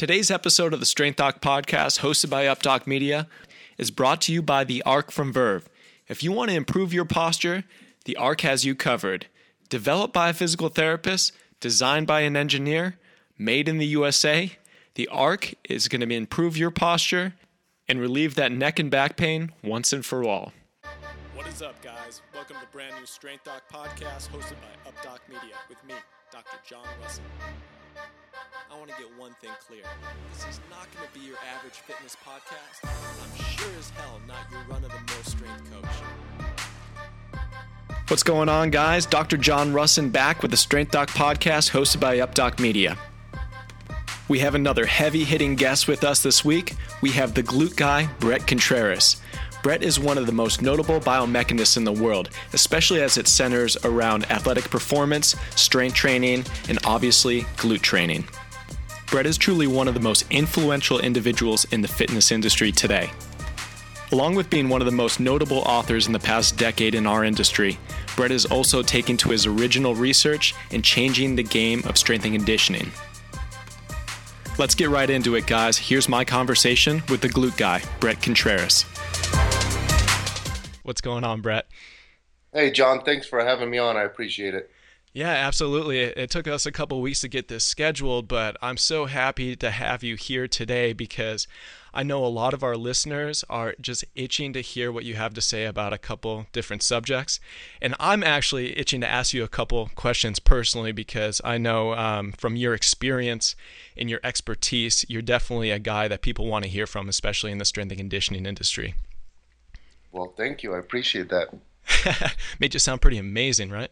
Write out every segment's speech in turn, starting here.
Today's episode of the Strength Doc podcast, hosted by UpDoc Media, is brought to you by the ARC from Verve. If you want to improve your posture, the ARC has you covered. Developed by a physical therapist, designed by an engineer, made in the USA, the ARC is going to improve your posture and relieve that neck and back pain once and for all. What is up, guys? Welcome to the brand new Strength Doc podcast hosted by UpDoc Media with me, Dr. John Rusin. I want to get one thing clear. This is not going to be your average fitness podcast. I'm sure as hell not your run of the mill strength coach. What's going on, guys? Dr. John Rusin back with the Strength Doc podcast hosted by UpDoc Media. We have another heavy hitting guest with us this week. We have the glute guy, Bret Contreras. Bret is one of the most notable biomechanists in the world, especially as it centers around athletic performance, strength training, and obviously glute training. Bret is truly one of the most influential individuals in the fitness industry today. Along with being one of the most notable authors in the past decade in our industry, Bret is also taken to his original research and changing the game of strength and conditioning. Let's get right into it, guys. Here's my conversation with the glute guy, Bret Contreras. What's going on, Bret? Hey, John. Thanks for having me on. I appreciate it. Yeah, absolutely. It, took us a couple weeks to get this scheduled, but I'm so happy to have you here today because I know a lot of our listeners are just itching to hear what you have to say about a couple different subjects. And I'm actually itching to ask you a couple questions personally because I know um, from your experience and your expertise, you're definitely a guy that people want to hear from, especially in the strength and conditioning industry. Well, thank you. I appreciate that. Made you sound pretty amazing, right?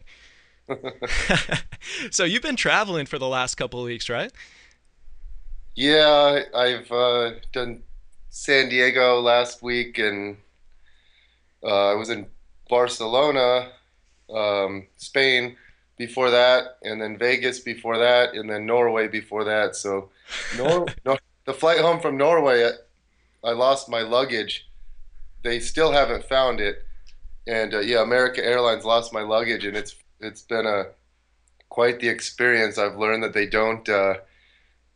so you've been traveling for the last couple of weeks, right? Yeah, I've uh, done San Diego last week, and uh, I was in Barcelona, um, Spain before that, and then Vegas before that, and then Norway before that. So, Nor- the flight home from Norway, I lost my luggage. They still haven't found it, and uh, yeah, America Airlines lost my luggage, and it's it's been a quite the experience. I've learned that they don't uh,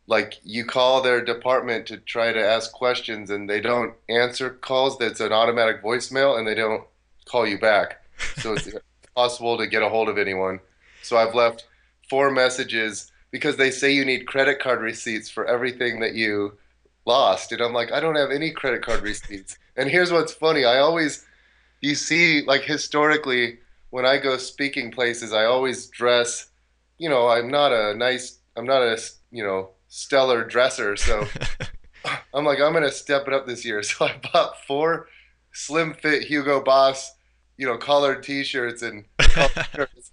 like you call their department to try to ask questions and they don't answer calls. That's an automatic voicemail and they don't call you back. So it's impossible to get a hold of anyone. So I've left four messages because they say you need credit card receipts for everything that you lost. And I'm like, I don't have any credit card receipts. And here's what's funny. I always, you see, like historically, when I go speaking places, I always dress. You know, I'm not a nice. I'm not a you know stellar dresser, so I'm like I'm gonna step it up this year. So I bought four slim fit Hugo Boss, you know, collared T-shirts and shirts,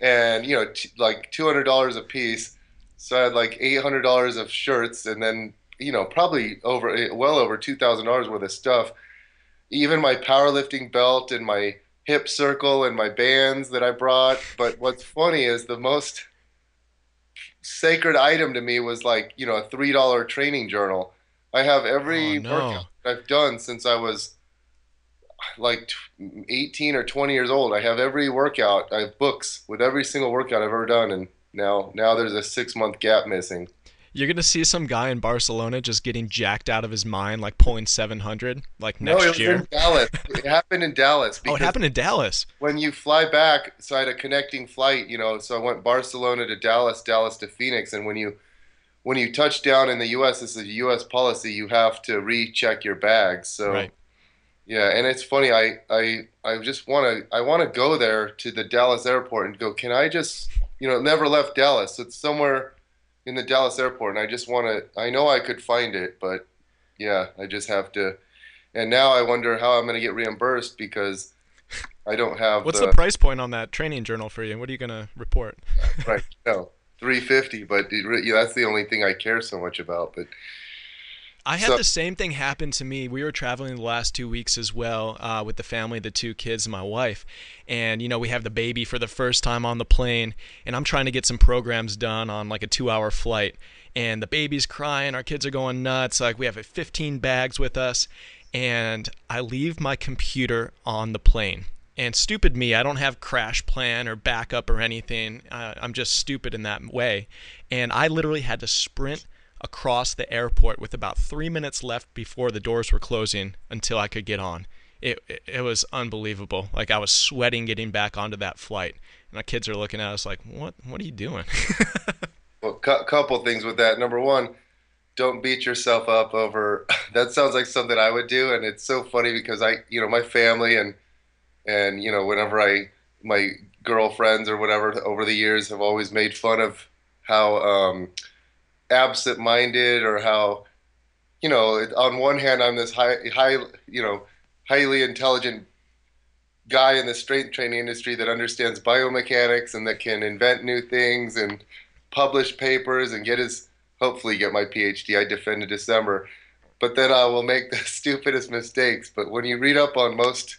and you know, t- like two hundred dollars a piece. So I had like eight hundred dollars of shirts, and then you know probably over eh, well over two thousand dollars worth of stuff. Even my powerlifting belt and my hip circle and my bands that I brought. But what's funny is the most sacred item to me was like, you know, a $3 training journal. I have every oh, no. workout I've done since I was like 18 or 20 years old. I have every workout. I have books with every single workout I've ever done. And now, now there's a six month gap missing. You're gonna see some guy in Barcelona just getting jacked out of his mind, like pulling 700, like next no, it was year. In Dallas. It happened in Dallas. oh, it happened in Dallas. When you fly back, so I had a connecting flight. You know, so I went Barcelona to Dallas, Dallas to Phoenix, and when you when you touch down in the U.S., this is a U.S. policy. You have to recheck your bags. So, right. yeah, and it's funny. I I I just want to I want to go there to the Dallas airport and go. Can I just you know never left Dallas? It's somewhere in the Dallas airport, and I just want to. I know I could find it, but yeah, I just have to. And now I wonder how I'm going to get reimbursed because I don't have. What's the, the price point on that training journal for you? What are you going to report? right, no, three fifty. But it, yeah, that's the only thing I care so much about. But I had so, the same thing happen to me. We were traveling the last two weeks as well uh, with the family, the two kids, and my wife. And, you know, we have the baby for the first time on the plane, and I'm trying to get some programs done on like a two hour flight. And the baby's crying, our kids are going nuts. Like, we have 15 bags with us, and I leave my computer on the plane. And stupid me, I don't have CrashPlan or backup or anything. Uh, I'm just stupid in that way. And I literally had to sprint across the airport with about three minutes left before the doors were closing until I could get on. It, it, it was unbelievable. Like I was sweating getting back onto that flight. And my kids are looking at us like, what, what are you doing? well, a couple things with that. Number one, don't beat yourself up over, that sounds like something I would do. And it's so funny because I, you know, my family and, and, you know, whenever I, my girlfriends or whatever over the years have always made fun of how, um, absent-minded or how you know on one hand i'm this high high you know highly intelligent guy in the strength training industry that understands biomechanics and that can invent new things and publish papers and get his hopefully get my phd i defend in december. But then i will make the stupidest mistakes. But when you read up on most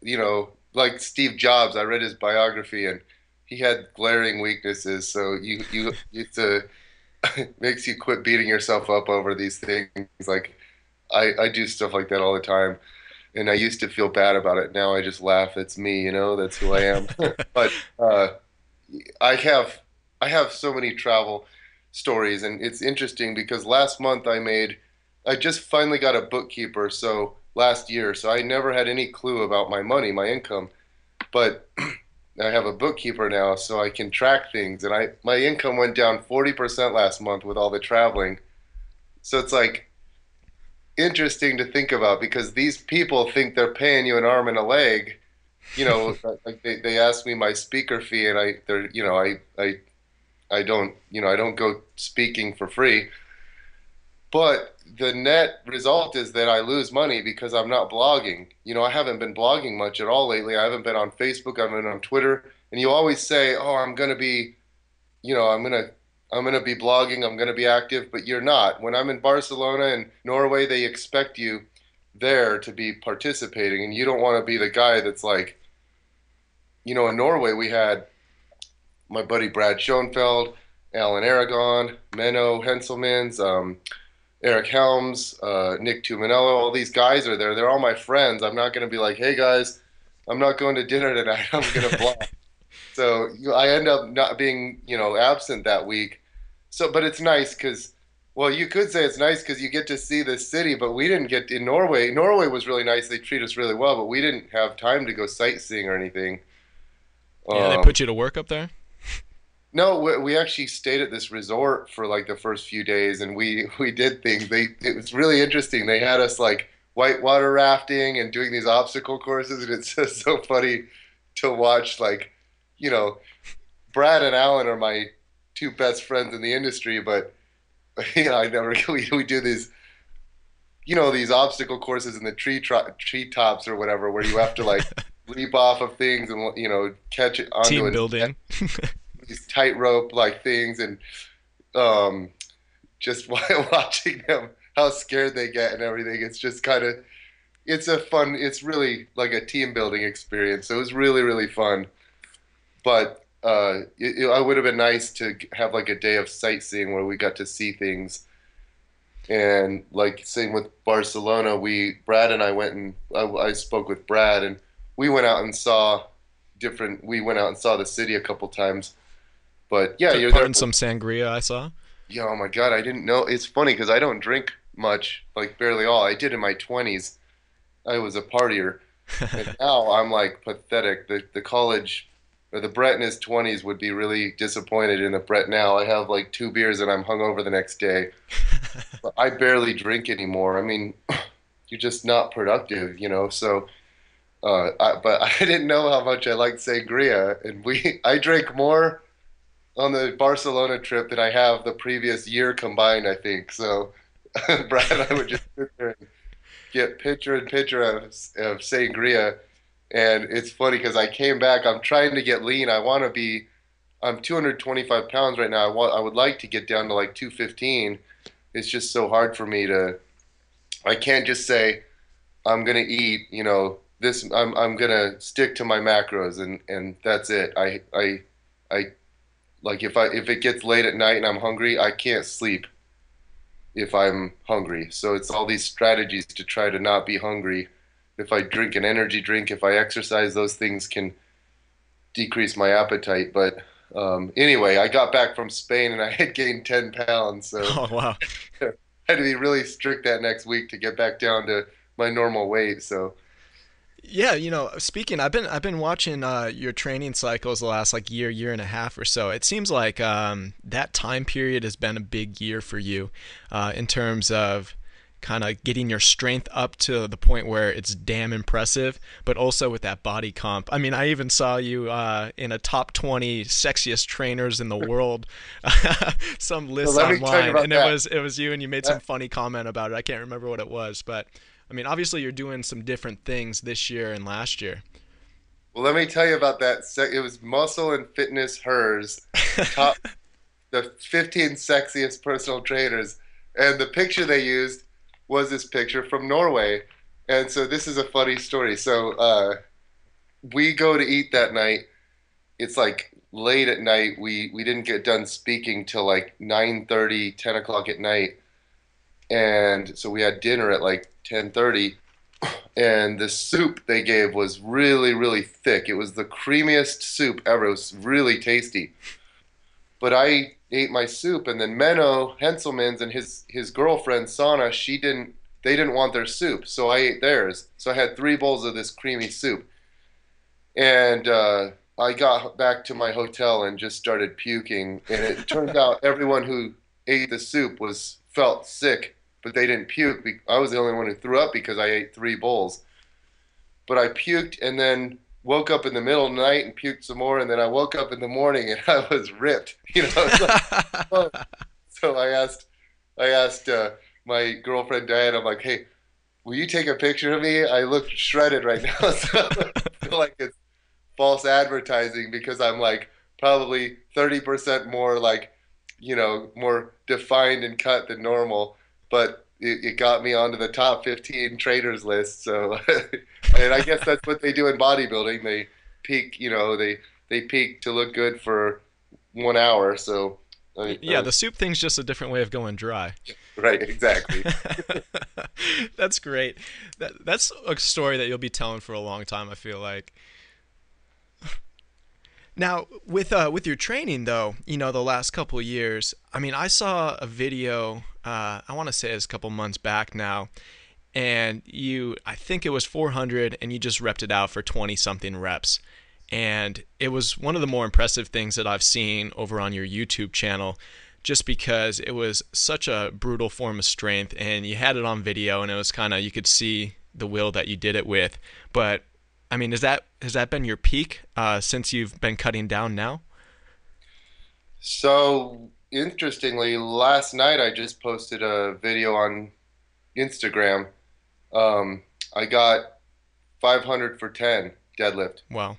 you know like steve jobs i read his biography and he had glaring weaknesses. So you you you to makes you quit beating yourself up over these things. Like I, I do stuff like that all the time. And I used to feel bad about it. Now I just laugh. It's me, you know. That's who I am. but uh, I have I have so many travel stories, and it's interesting because last month I made I just finally got a bookkeeper. So last year, so I never had any clue about my money, my income. But I have a bookkeeper now, so I can track things. And I my income went down forty percent last month with all the traveling. So it's like interesting to think about because these people think they're paying you an arm and a leg. You know, like they, they ask me my speaker fee, and I they're you know I I I don't you know I don't go speaking for free. But the net result is that I lose money because I'm not blogging. You know, I haven't been blogging much at all lately. I haven't been on Facebook. I've been on Twitter. And you always say, "Oh, I'm going to be, you know, I'm going to I'm going to be blogging. I'm going to be active." But you're not. When I'm in Barcelona and Norway, they expect you there to be participating, and you don't want to be the guy that's like, you know, in Norway we had my buddy Brad Schoenfeld, Alan Aragon, Menno Henselmans. Um, Eric Helms, uh, Nick Tuminello, all these guys are there. They're all my friends. I'm not going to be like, hey guys, I'm not going to dinner tonight. I'm going to blog. so I end up not being, you know, absent that week. So, but it's nice because, well, you could say it's nice because you get to see the city, but we didn't get in Norway. Norway was really nice. They treat us really well, but we didn't have time to go sightseeing or anything. Yeah, um, they put you to work up there. No, we actually stayed at this resort for like the first few days, and we we did things. They it was really interesting. They had us like whitewater rafting and doing these obstacle courses, and it's just so funny to watch. Like, you know, Brad and Alan are my two best friends in the industry, but you know, I never we, we do these, you know, these obstacle courses in the tree tro- tree tops or whatever, where you have to like leap off of things and you know catch it onto team building. These tightrope like things and um, just watching them how scared they get and everything. It's just kind of it's a fun. It's really like a team building experience. So it was really really fun. But uh, it, it, I would have been nice to have like a day of sightseeing where we got to see things. And like same with Barcelona, we Brad and I went and I, I spoke with Brad and we went out and saw different. We went out and saw the city a couple times but yeah, you're there. some sangria I saw. Yeah, oh my god, I didn't know. It's funny because I don't drink much, like barely all. I did in my twenties. I was a partier, and now I'm like pathetic. The the college or the Bret in his twenties would be really disappointed in the Bret now. I have like two beers and I'm hungover the next day. I barely drink anymore. I mean, you're just not productive, you know. So. Uh, I, but I didn't know how much I liked sangria, and we I drank more on the Barcelona trip that I have the previous year combined, I think. So Brad and I would just sit there and get picture and picture of, of sangria. And it's funny because I came back. I'm trying to get lean. I want to be. I'm 225 pounds right now. I want. I would like to get down to like 215. It's just so hard for me to. I can't just say, I'm gonna eat. You know, this. I'm. I'm gonna stick to my macros and and that's it. I. I. I like if I if it gets late at night and I'm hungry, I can't sleep if I'm hungry. So it's all these strategies to try to not be hungry. If I drink an energy drink, if I exercise, those things can decrease my appetite. But um, anyway, I got back from Spain and I had gained 10 pounds. So oh, wow. I had to be really strict that next week to get back down to my normal weight. So yeah, you know, speaking, I've been I've been watching uh, your training cycles the last like year, year and a half or so. It seems like um, that time period has been a big year for you uh, in terms of kind of getting your strength up to the point where it's damn impressive, but also with that body comp. I mean, I even saw you uh, in a top 20 sexiest trainers in the world, some list well, online, and that. it was it was you, and you made some funny comment about it. I can't remember what it was, but I mean, obviously you're doing some different things this year and last year. Well, let me tell you about that. It was Muscle and Fitness Hers, top the 15 sexiest personal trainers, and the picture they used was this picture from Norway. And so this is a funny story. So uh, we go to eat that night. It's like late at night. We we didn't get done speaking till like 9:30, 10 o'clock at night, and so we had dinner at like 10:30. And the soup they gave was really really thick. It was the creamiest soup ever. It was really tasty. But I ate my soup, and then Menno Henselmans and his his girlfriend Sana, she didn't. They didn't want their soup, so I ate theirs. So I had three bowls of this creamy soup, and uh, I got back to my hotel and just started puking. And it turned out everyone who ate the soup was felt sick, but they didn't puke. I was the only one who threw up because I ate three bowls. But I puked, and then woke up in the middle of the night and puked some more, and then I woke up in the morning and I was ripped. You know, like, so I asked, I asked uh, my girlfriend Diane, I'm like, hey, will you take a picture of me? I look shredded right now, so I feel like it's false advertising because I'm like probably 30% more like, you know, more defined and cut than normal, but it, it got me onto the top 15 traders list. So, and I guess that's what they do in bodybuilding. They peak, you know, they they peak to look good for one hour. So, I, yeah, uh, the soup thing's just a different way of going dry. Right, exactly. that's great. That that's a story that you'll be telling for a long time. I feel like. Now, with uh, with your training though, you know, the last couple years, I mean, I saw a video. Uh, I want to say it's a couple months back now, and you, I think it was 400, and you just repped it out for 20 something reps, and it was one of the more impressive things that I've seen over on your YouTube channel, just because it was such a brutal form of strength, and you had it on video, and it was kind of you could see the will that you did it with, but I mean, is that has that been your peak uh, since you've been cutting down now? So interestingly, last night I just posted a video on Instagram. Um, I got 500 for 10 deadlift. Wow.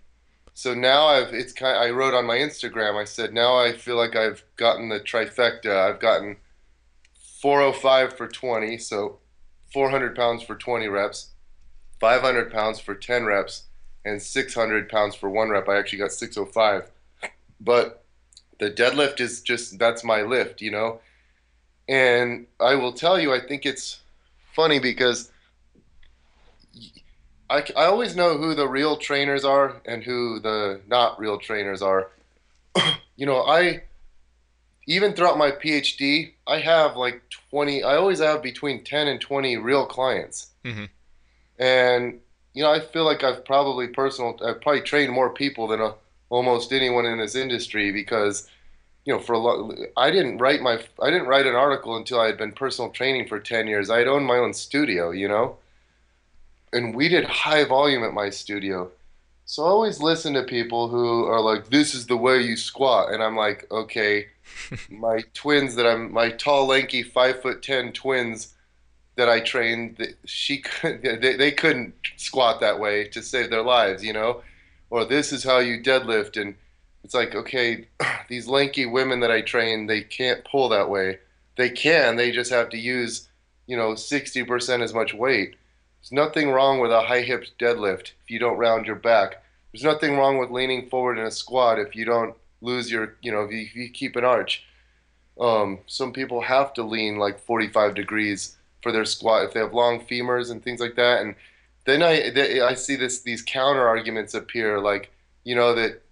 So now I've it's kind. Of, I wrote on my Instagram. I said now I feel like I've gotten the trifecta. I've gotten 405 for 20, so 400 pounds for 20 reps. 500 pounds for 10 reps and 600 pounds for one rep. I actually got 605. But the deadlift is just, that's my lift, you know? And I will tell you, I think it's funny because I, I always know who the real trainers are and who the not real trainers are. you know, I, even throughout my PhD, I have like 20, I always have between 10 and 20 real clients. Mm-hmm. And you know, I feel like I've probably personal, I've probably trained more people than a, uh, almost anyone in this industry because, you know, for a lot, I didn't write my, I didn't write an article until I had been personal training for ten years. I had owned my own studio, you know, and we did high volume at my studio. So I always listen to people who are like, "This is the way you squat," and I'm like, "Okay." my twins that I'm, my tall, lanky, five foot ten twins that I trained, she could, they, they couldn't squat that way to save their lives, you know, or this is how you deadlift, and it's like, okay, these lanky women that I train, they can't pull that way. They can, they just have to use, you know, 60% as much weight. There's nothing wrong with a high hip deadlift if you don't round your back. There's nothing wrong with leaning forward in a squat if you don't lose your, you know, if you, if you keep an arch. Um, some people have to lean like 45 degrees for their squat if they have long femurs and things like that. And then I they, I see this these counter arguments appear like you know that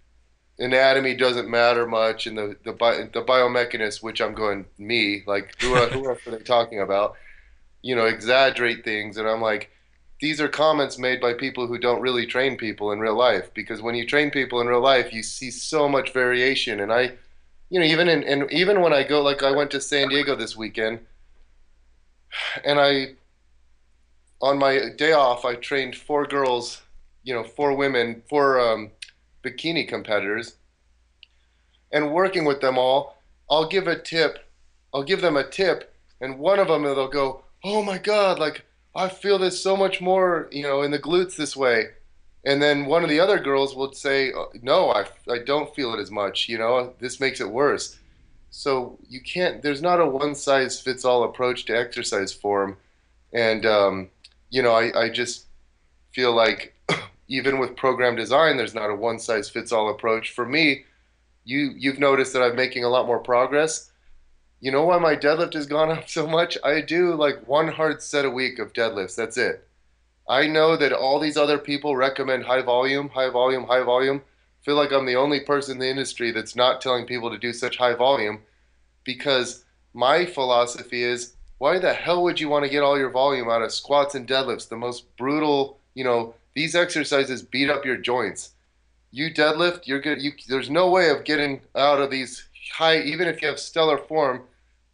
anatomy doesn't matter much, and the the, bi- the biomechanists, which I'm going me, like who are, who are they talking about? You know, exaggerate things, and I'm like, these are comments made by people who don't really train people in real life. Because when you train people in real life, you see so much variation, and I, you know, even in and even when I go, like I went to San Diego this weekend, and I, on my day off, I trained four girls, you know, four women, four um, bikini competitors and working with them all, I'll give a tip. I'll give them a tip, and one of them they'll go, "Oh my God! Like I feel this so much more, you know, in the glutes this way." And then one of the other girls would say, "No, I, I don't feel it as much. You know, this makes it worse." So you can't. There's not a one size fits all approach to exercise form, and um, you know, I, I just feel like even with program design, there's not a one size fits all approach. For me, you you've noticed that I'm making a lot more progress. You know why my deadlift has gone up so much? I do like one hard set a week of deadlifts. That's it. I know that all these other people recommend high volume, high volume, high volume. Feel like I'm the only person in the industry that's not telling people to do such high volume because my philosophy is why the hell would you want to get all your volume out of squats and deadlifts, the most brutal, you know, these exercises beat up your joints. You deadlift, you're good. You, there's no way of getting out of these high, even if you have stellar form,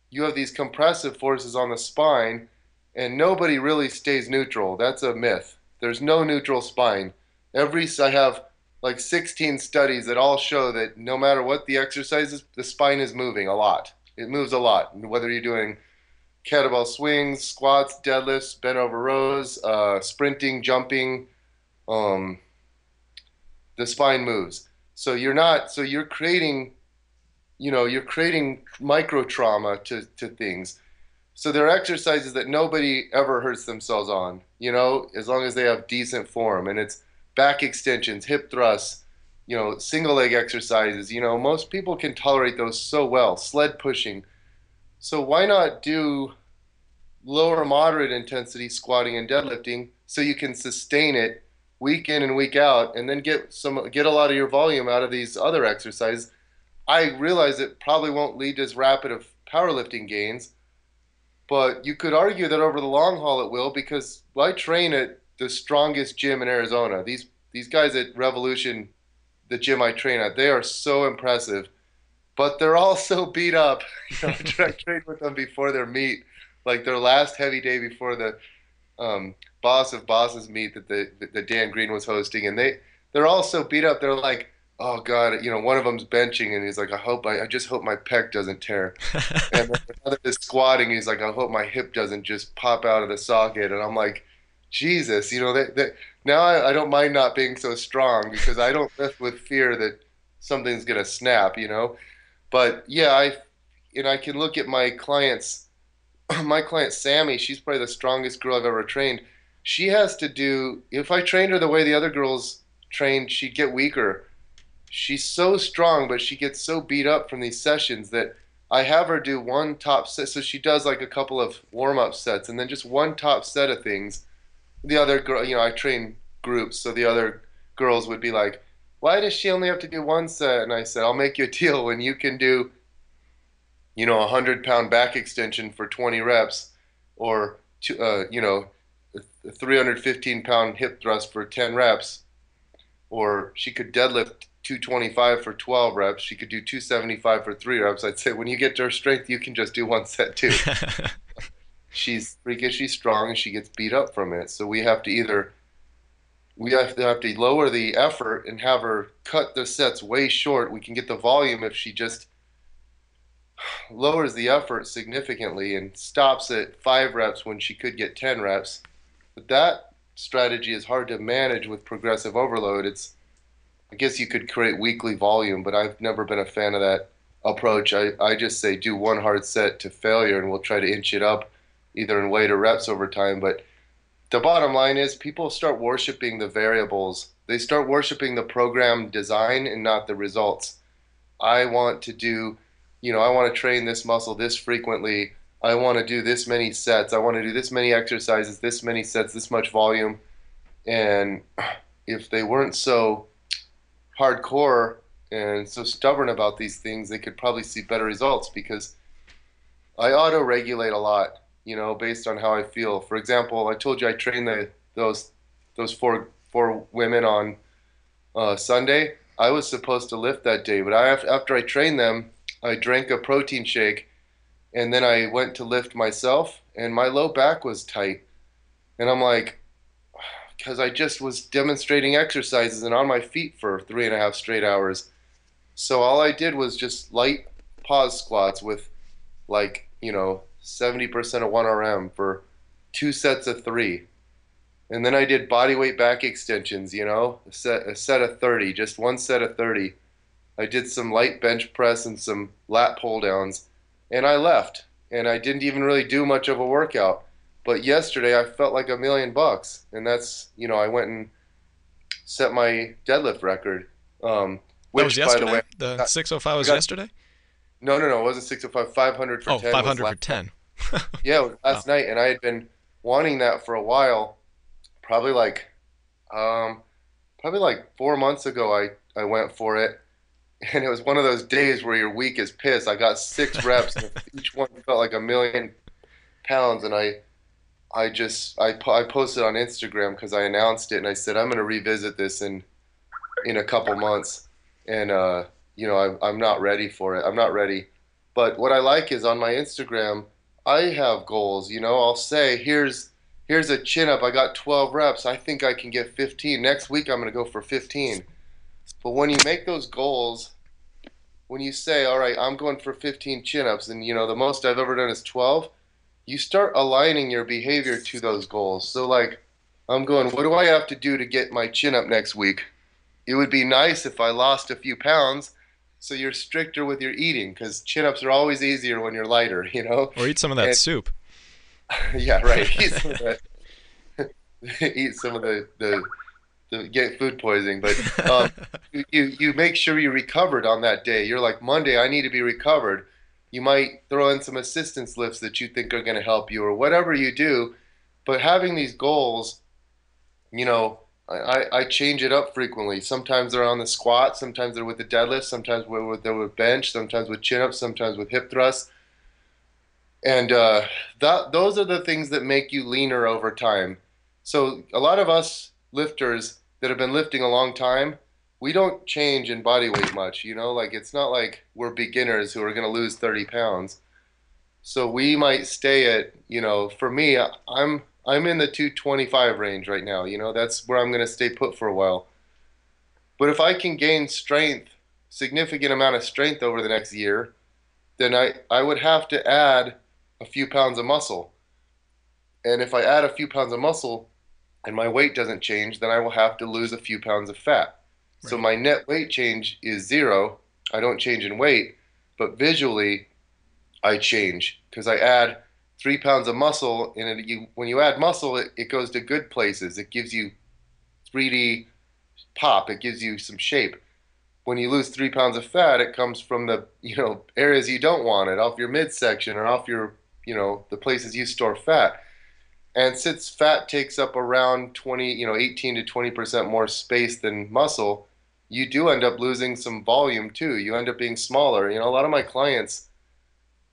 you have these compressive forces on the spine, and nobody really stays neutral. That's a myth. There's no neutral spine. Every I have like 16 studies that all show that no matter what the exercise is, the spine is moving a lot. It moves a lot. Whether you're doing kettlebell swings, squats, deadlifts, bent over rows, uh, sprinting, jumping, um, the spine moves. So you're not. So you're creating, you know, you're creating micro trauma to to things. So there are exercises that nobody ever hurts themselves on. You know, as long as they have decent form, and it's back extensions, hip thrusts, you know, single leg exercises. You know, most people can tolerate those so well. Sled pushing. So why not do lower moderate intensity squatting and deadlifting so you can sustain it week in and week out, and then get some get a lot of your volume out of these other exercises. I realize it probably won't lead to as rapid of powerlifting gains, but you could argue that over the long haul it will because I train at the strongest gym in Arizona. These these guys at Revolution, the gym I train at, they are so impressive, but they're all so beat up. You know, I trained with them before their meet, like their last heavy day before the um, boss of bosses meet that the that Dan Green was hosting, and they they're all so beat up. They're like, oh god, you know, one of them's benching, and he's like, I hope I, I just hope my pec doesn't tear, and another is squatting. He's like, I hope my hip doesn't just pop out of the socket, and I'm like, Jesus, you know, that that now I, I don't mind not being so strong because I don't lift with fear that something's gonna snap, you know, but yeah, I and I can look at my clients. My client Sammy, she's probably the strongest girl I've ever trained she has to do if I trained her the way the other girls trained, she'd get weaker. She's so strong, but she gets so beat up from these sessions that I have her do one top set. So she does like a couple of warm up sets and then just one top set of things. The other girl, you know, I train groups, so the other girls would be like, "Why does she only have to do one set?" And I said, "I'll make you a deal when you can do, you know, a hundred pound back extension for 20 reps, or uh, you know, a 315 pound hip thrust for 10 reps, or she could deadlift 225 for 12 reps. She could do 275 for three reps. I'd say when you get to her strength, you can just do one set too. she's freakishly strong and she gets beat up from it. So we have to either we have to have to lower the effort and have her cut the sets way short. We can get the volume if she just lowers the effort significantly and stops at five reps when she could get 10 reps but that strategy is hard to manage with progressive overload. It's I guess you could create weekly volume, but I've never been a fan of that approach. I, I just say do one hard set to failure and we'll try to inch it up either in weight or reps over time. But the bottom line is people start worshiping the variables. They start worshiping the program design and not the results. I want to do, you know, I want to train this muscle this frequently. I want to do this many sets. I want to do this many exercises, this many sets, this much volume. And if they weren't so hardcore and so stubborn about these things, they could probably see better results because I auto regulate a lot, you know, based on how I feel. For example, I told you I trained the, those those four four women on uh, Sunday. I was supposed to lift that day, but I after I trained them, I drank a protein shake, and then I went to lift myself, and my low back was tight, and I'm like, because I just was demonstrating exercises and on my feet for three and a half straight hours. So all I did was just light pause squats with like, you know, 70% of 1RM for two sets of three. And then I did body weight back extensions, you know, a set, a set of 30, just one set of 30. I did some light bench press and some lat pull downs, and I left. And I didn't even really do much of a workout. But yesterday I felt like a million bucks, and that's you know I went and set my deadlift record. Um, which, that was yesterday. By the, way, the 605 was yesterday. No, no, no. It wasn't 605. 500 for oh, 10. 500 for 10. yeah, last wow. night, and I had been wanting that for a while. Probably like, um, probably like four months ago, I I went for it, and it was one of those days where you're weak as piss. I got six reps, and each one felt like a million pounds, and I I just I, I posted on Instagram because I announced it and I said I'm going to revisit this in in a couple months and uh, you know I, I'm not ready for it I'm not ready but what I like is on my Instagram I have goals you know I'll say here's here's a chin up I got 12 reps I think I can get 15 next week I'm going to go for 15 but when you make those goals when you say all right I'm going for 15 chin ups and you know the most I've ever done is 12 you start aligning your behavior to those goals. So, like, I'm going, what do I have to do to get my chin up next week? It would be nice if I lost a few pounds. So you're stricter with your eating because chin ups are always easier when you're lighter, you know. Or eat some of that and, soup. yeah, right. Eat some of that. eat some of the, the the get food poisoning, but um, you you make sure you recovered on that day. You're like Monday, I need to be recovered you might throw in some assistance lifts that you think are going to help you or whatever you do but having these goals you know I, I change it up frequently. Sometimes they're on the squat sometimes they're with the deadlift sometimes they're with bench sometimes with chin ups sometimes with hip thrusts. And uh, that those are the things that make you leaner over time. So a lot of us lifters that have been lifting a long time we don't change in body weight much, you know, like it's not like we're beginners who are going to lose 30 pounds. So we might stay at, you know, for me, I'm I'm in the 225 range right now, you know, that's where I'm going to stay put for a while. But if I can gain strength, significant amount of strength over the next year, then I I would have to add a few pounds of muscle. And if I add a few pounds of muscle and my weight doesn't change, then I will have to lose a few pounds of fat. So my net weight change is zero. I don't change in weight, but visually, I change because I add three pounds of muscle, and it, you, when you add muscle, it, it goes to good places. It gives you 3D pop. It gives you some shape. When you lose three pounds of fat, it comes from the you know areas you don't want it, off your midsection or off your you know the places you store fat. And since fat takes up around 20, you know, 18 to 20 percent more space than muscle, you do end up losing some volume too. You end up being smaller. You know, a lot of my clients,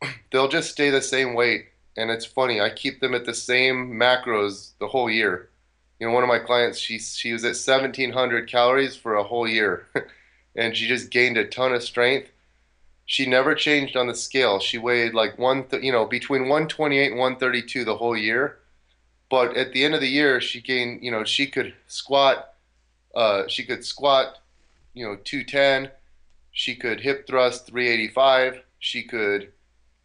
they'll just stay the same weight. And it's funny, I keep them at the same macros the whole year. You know, one of my clients, she, she was at 1700 calories for a whole year and she just gained a ton of strength. She never changed on the scale. She weighed like one, you know, between 128 and 132 the whole year. But at the end of the year, she gained, you know, she could squat, uh, she could squat you know 210 she could hip thrust 385 she could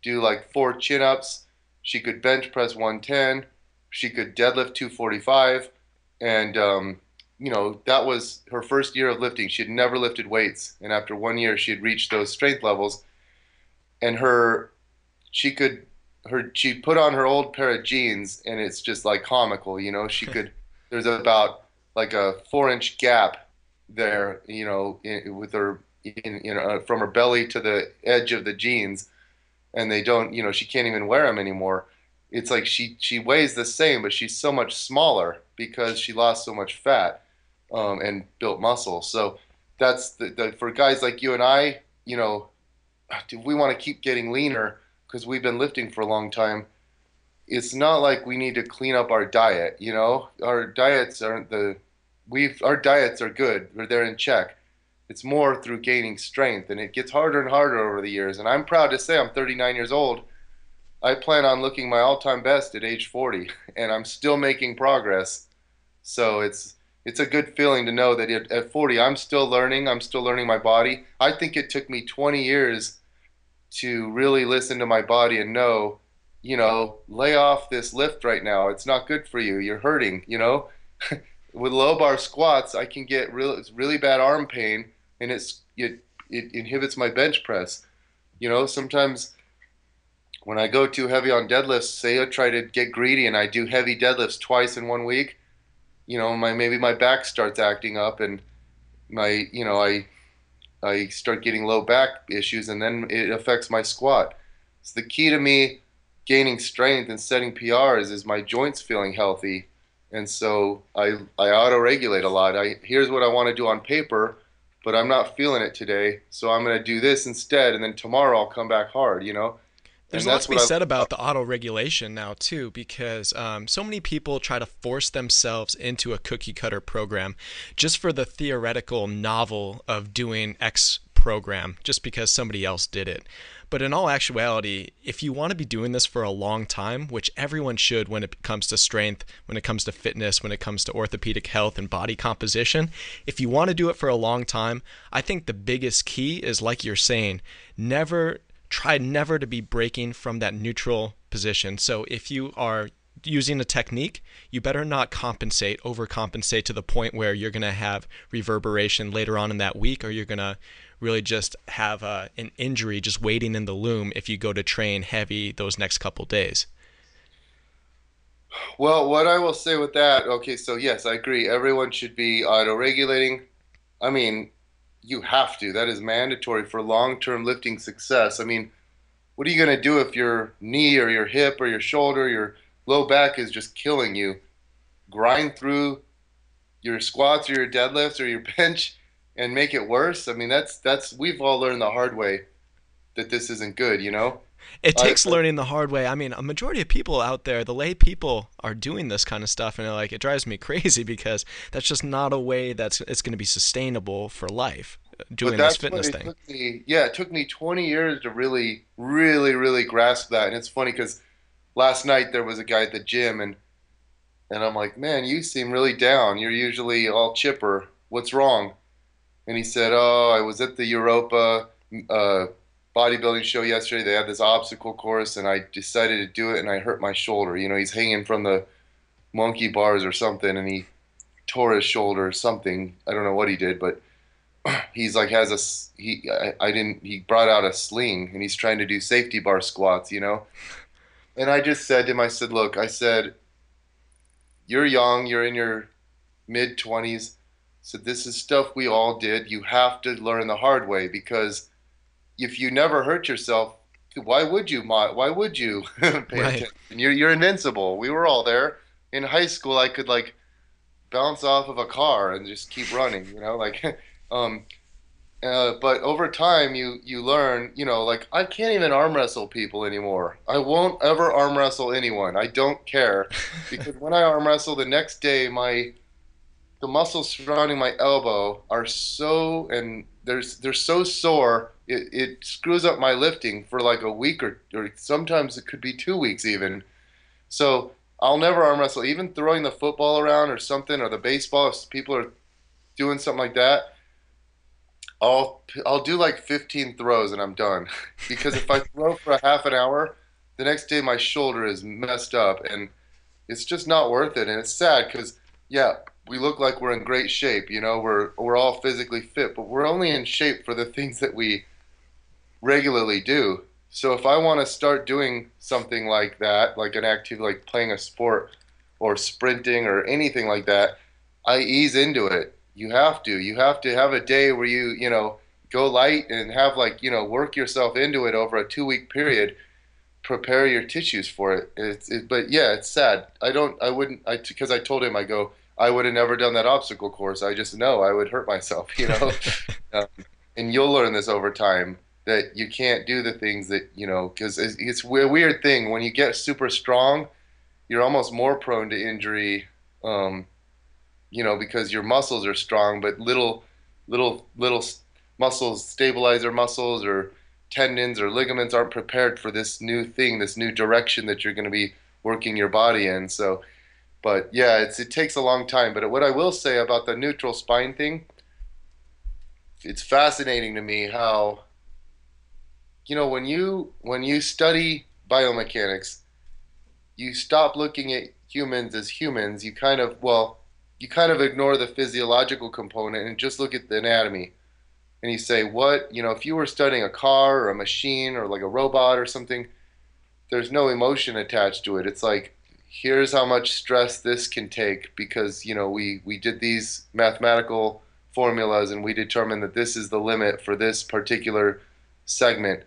do like four chin-ups she could bench press 110 she could deadlift 245 and um, you know that was her first year of lifting. She had never lifted weights. And after one year she had reached those strength levels. And her she could her she put on her old pair of jeans and it's just like comical you know? She could there's about like a four inch gap there, you know, in, with her, in, you know, uh, from her belly to the edge of the jeans, and they don't, you know, she can't even wear them anymore. It's like she she weighs the same, but she's so much smaller because she lost so much fat um, and built muscle. So that's the, the for guys like you and I, you know, if we want to keep getting leaner because we've been lifting for a long time, it's not like we need to clean up our diet. You know, our diets aren't the we've our diets are good, they're in check. It's more through gaining strength, and it gets harder and harder over the years. And I'm proud to say I'm 39 years old. I plan on looking my all-time best at age 40, and I'm still making progress. So it's it's a good feeling to know that at 40 I'm still learning. I'm still learning my body. I think it took me 20 years to really listen to my body and know, you know, lay off this lift right now. It's not good for you. You're hurting. You know, with low bar squats, I can get real really bad arm pain, and it's it it inhibits my bench press. You know, sometimes when I go too heavy on deadlifts, say I try to get greedy and I do heavy deadlifts twice in one week, you know, my maybe my back starts acting up and my you know I I start getting low back issues and then it affects my squat. So the key to me gaining strength and setting PRs is my joints feeling healthy. And so I I auto regulate a lot. I here's what I want to do on paper, but I'm not feeling it today. So I'm going to do this instead and then tomorrow I'll come back hard, you know. There's a lot to be said about the auto regulation now too, because um, so many people try to force themselves into a cookie cutter program just for the theoretical novel of doing X program, just because somebody else did it. But in all actuality, if you want to be doing this for a long time, which everyone should when it comes to strength, when it comes to fitness, when it comes to orthopedic health and body composition, if you want to do it for a long time, I think the biggest key is like you're saying, never try never to be breaking from that neutral position. So if you are using a technique, you better not compensate, overcompensate to the point where you're going to have reverberation later on in that week, or you're going to really just have uh, an injury just waiting in the loom if you go to train heavy those next couple days. Well, what I will say with that, okay, so yes, I agree. Everyone should be auto regulating. I mean, you have to. That is mandatory for long-term lifting success. I mean, what are you going to do if your knee or your hip or your shoulder, your low back is just killing you? Grind through your squats or your deadlifts or your bench and make it worse? I mean, that's that's we've all learned the hard way that this isn't good, you know? It takes I, learning the hard way. I mean, a majority of people out there, the lay people, are doing this kind of stuff, and like it drives me crazy because that's just not a way that's it's going to be sustainable for life. Uh, doing this fitness thing. Me, yeah, it took me 20 years to really, really, really grasp that. And it's funny because last night there was a guy at the gym, and and I'm like, man, you seem really down. You're usually all chipper. What's wrong? And he said, oh, I was at the Europa. Uh, bodybuilding show yesterday. They had this obstacle course, and I decided to do it, and I hurt my shoulder. You know, he's hanging from the monkey bars or something, and he tore his shoulder or something. I don't know what he did, but he's like has a he. I, I didn't. He brought out a sling, and he's trying to do safety bar squats. You know, and I just said to him, I said, look, I said, you're young, you're in your mid twenties. So this is stuff we all did. You have to learn the hard way because if you never hurt yourself, why would you? Why would you pay right. attention? You're you're invincible. We were all there in high school. I could like bounce off of a car and just keep running. You know, like. um, uh, but over time, you you learn. You know, like I can't even arm wrestle people anymore. I won't ever arm wrestle anyone. I don't care because when I arm wrestle, the next day my the muscles surrounding my elbow are so and there's they're so sore it, it screws up my lifting for like a week or, or sometimes it could be two weeks even. So I'll never arm wrestle. Even throwing the football around or something or the baseball, if people are doing something like that, I'll I'll do like 15 throws and I'm done. because if I throw for a half an hour, the next day my shoulder is messed up and it's just not worth it. And it's sad because yeah, we look like we're in great shape. You know, we're we're all physically fit, but we're only in shape for the things that we regularly do. So if I want to start doing something like that, like an activity like playing a sport or sprinting or anything like that, I ease into it. You have to. You have to have a day where you, you know, go light and have like, you know, work yourself into it over a 2-week period. Prepare your tissues for it. It's it, but yeah, it's sad. I don't I wouldn't I cuz I told him I go I would have never done that obstacle course. I just know I would hurt myself, you know. um, and you'll learn this over time that you can't do the things that you know because it's, it's a weird thing when you get super strong, you're almost more prone to injury. Um, you know because your muscles are strong, but little little little muscles, stabilizer muscles or tendons or ligaments aren't prepared for this new thing, this new direction that you're going to be working your body in. So, but yeah, it's it takes a long time. But what I will say about the neutral spine thing, it's fascinating to me how you know when you when you study biomechanics, you stop looking at humans as humans. You kind of well, you kind of ignore the physiological component and just look at the anatomy. And you say, what you know, if you were studying a car or a machine or like a robot or something, there's no emotion attached to it. It's like here's how much stress this can take because you know we we did these mathematical formulas and we determined that this is the limit for this particular segment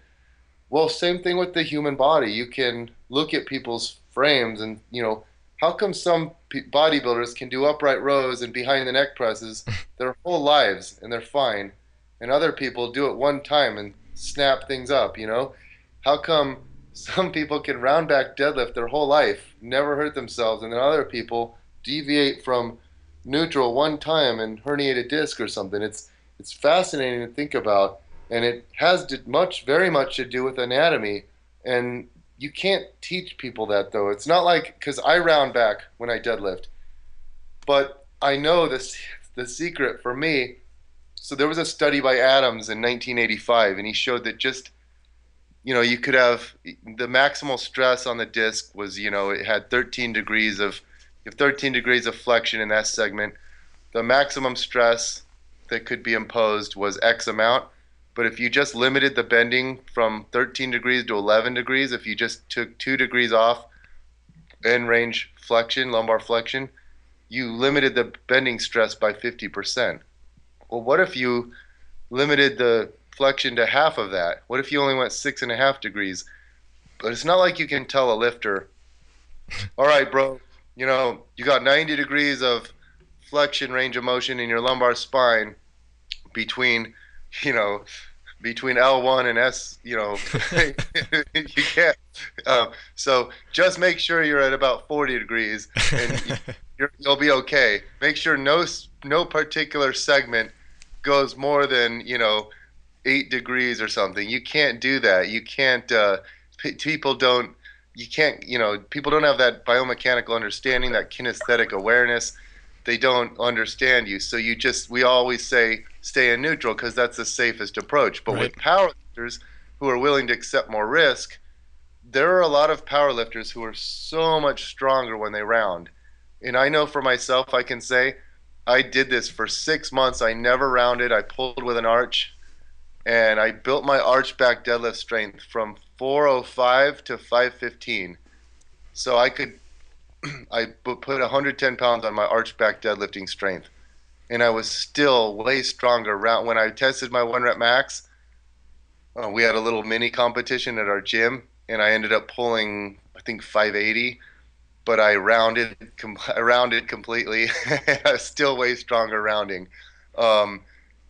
well, same thing with the human body. You can look at people's frames and, you know, how come some bodybuilders can do upright rows and behind the neck presses their whole lives and they're fine, and other people do it one time and snap things up, you know? How come some people can round back deadlift their whole life, never hurt themselves, and then other people deviate from neutral one time and herniate a disc or something? It's it's fascinating to think about and it has much, very much to do with anatomy. And you can't teach people that though. It's not like because I round back when I deadlift, but I know this the secret for me. So there was a study by Adams in 1985, and he showed that just you know you could have the maximal stress on the disc was you know it had 13 degrees of you have 13 degrees of flexion in that segment. The maximum stress that could be imposed was X amount but if you just limited the bending from 13 degrees to 11 degrees, if you just took two degrees off end range flexion, lumbar flexion, you limited the bending stress by 50%. Well, what if you limited the flexion to half of that? What if you only went six and a half degrees? But it's not like you can tell a lifter, all right, bro, you know, you got 90 degrees of flexion range of motion in your lumbar spine between you know, between L1 and S, you know, you can't. Um, so just make sure you're at about 40 degrees, and you will be okay. Make sure no no particular segment goes more than you know eight degrees or something. You can't do that. You can't. Uh, p- people don't. You can't. You know, people don't have that biomechanical understanding, that kinesthetic awareness they don't understand you. So you just we always say stay in neutral because that's the safest approach. But right. with powerlifters who are willing to accept more risk, there are a lot of powerlifters who are so much stronger when they round. And I know for myself, I can say I did this for six months. I never rounded. I pulled with an arch, and I built my arch back deadlift strength from 405 to 515. So I could I put 110 pounds on my arch back deadlifting strength, and I was still way stronger. When I tested my one rep max, uh, we had a little mini competition at our gym, and I ended up pulling I think 580, but I rounded I rounded completely. I was still way stronger rounding. Um,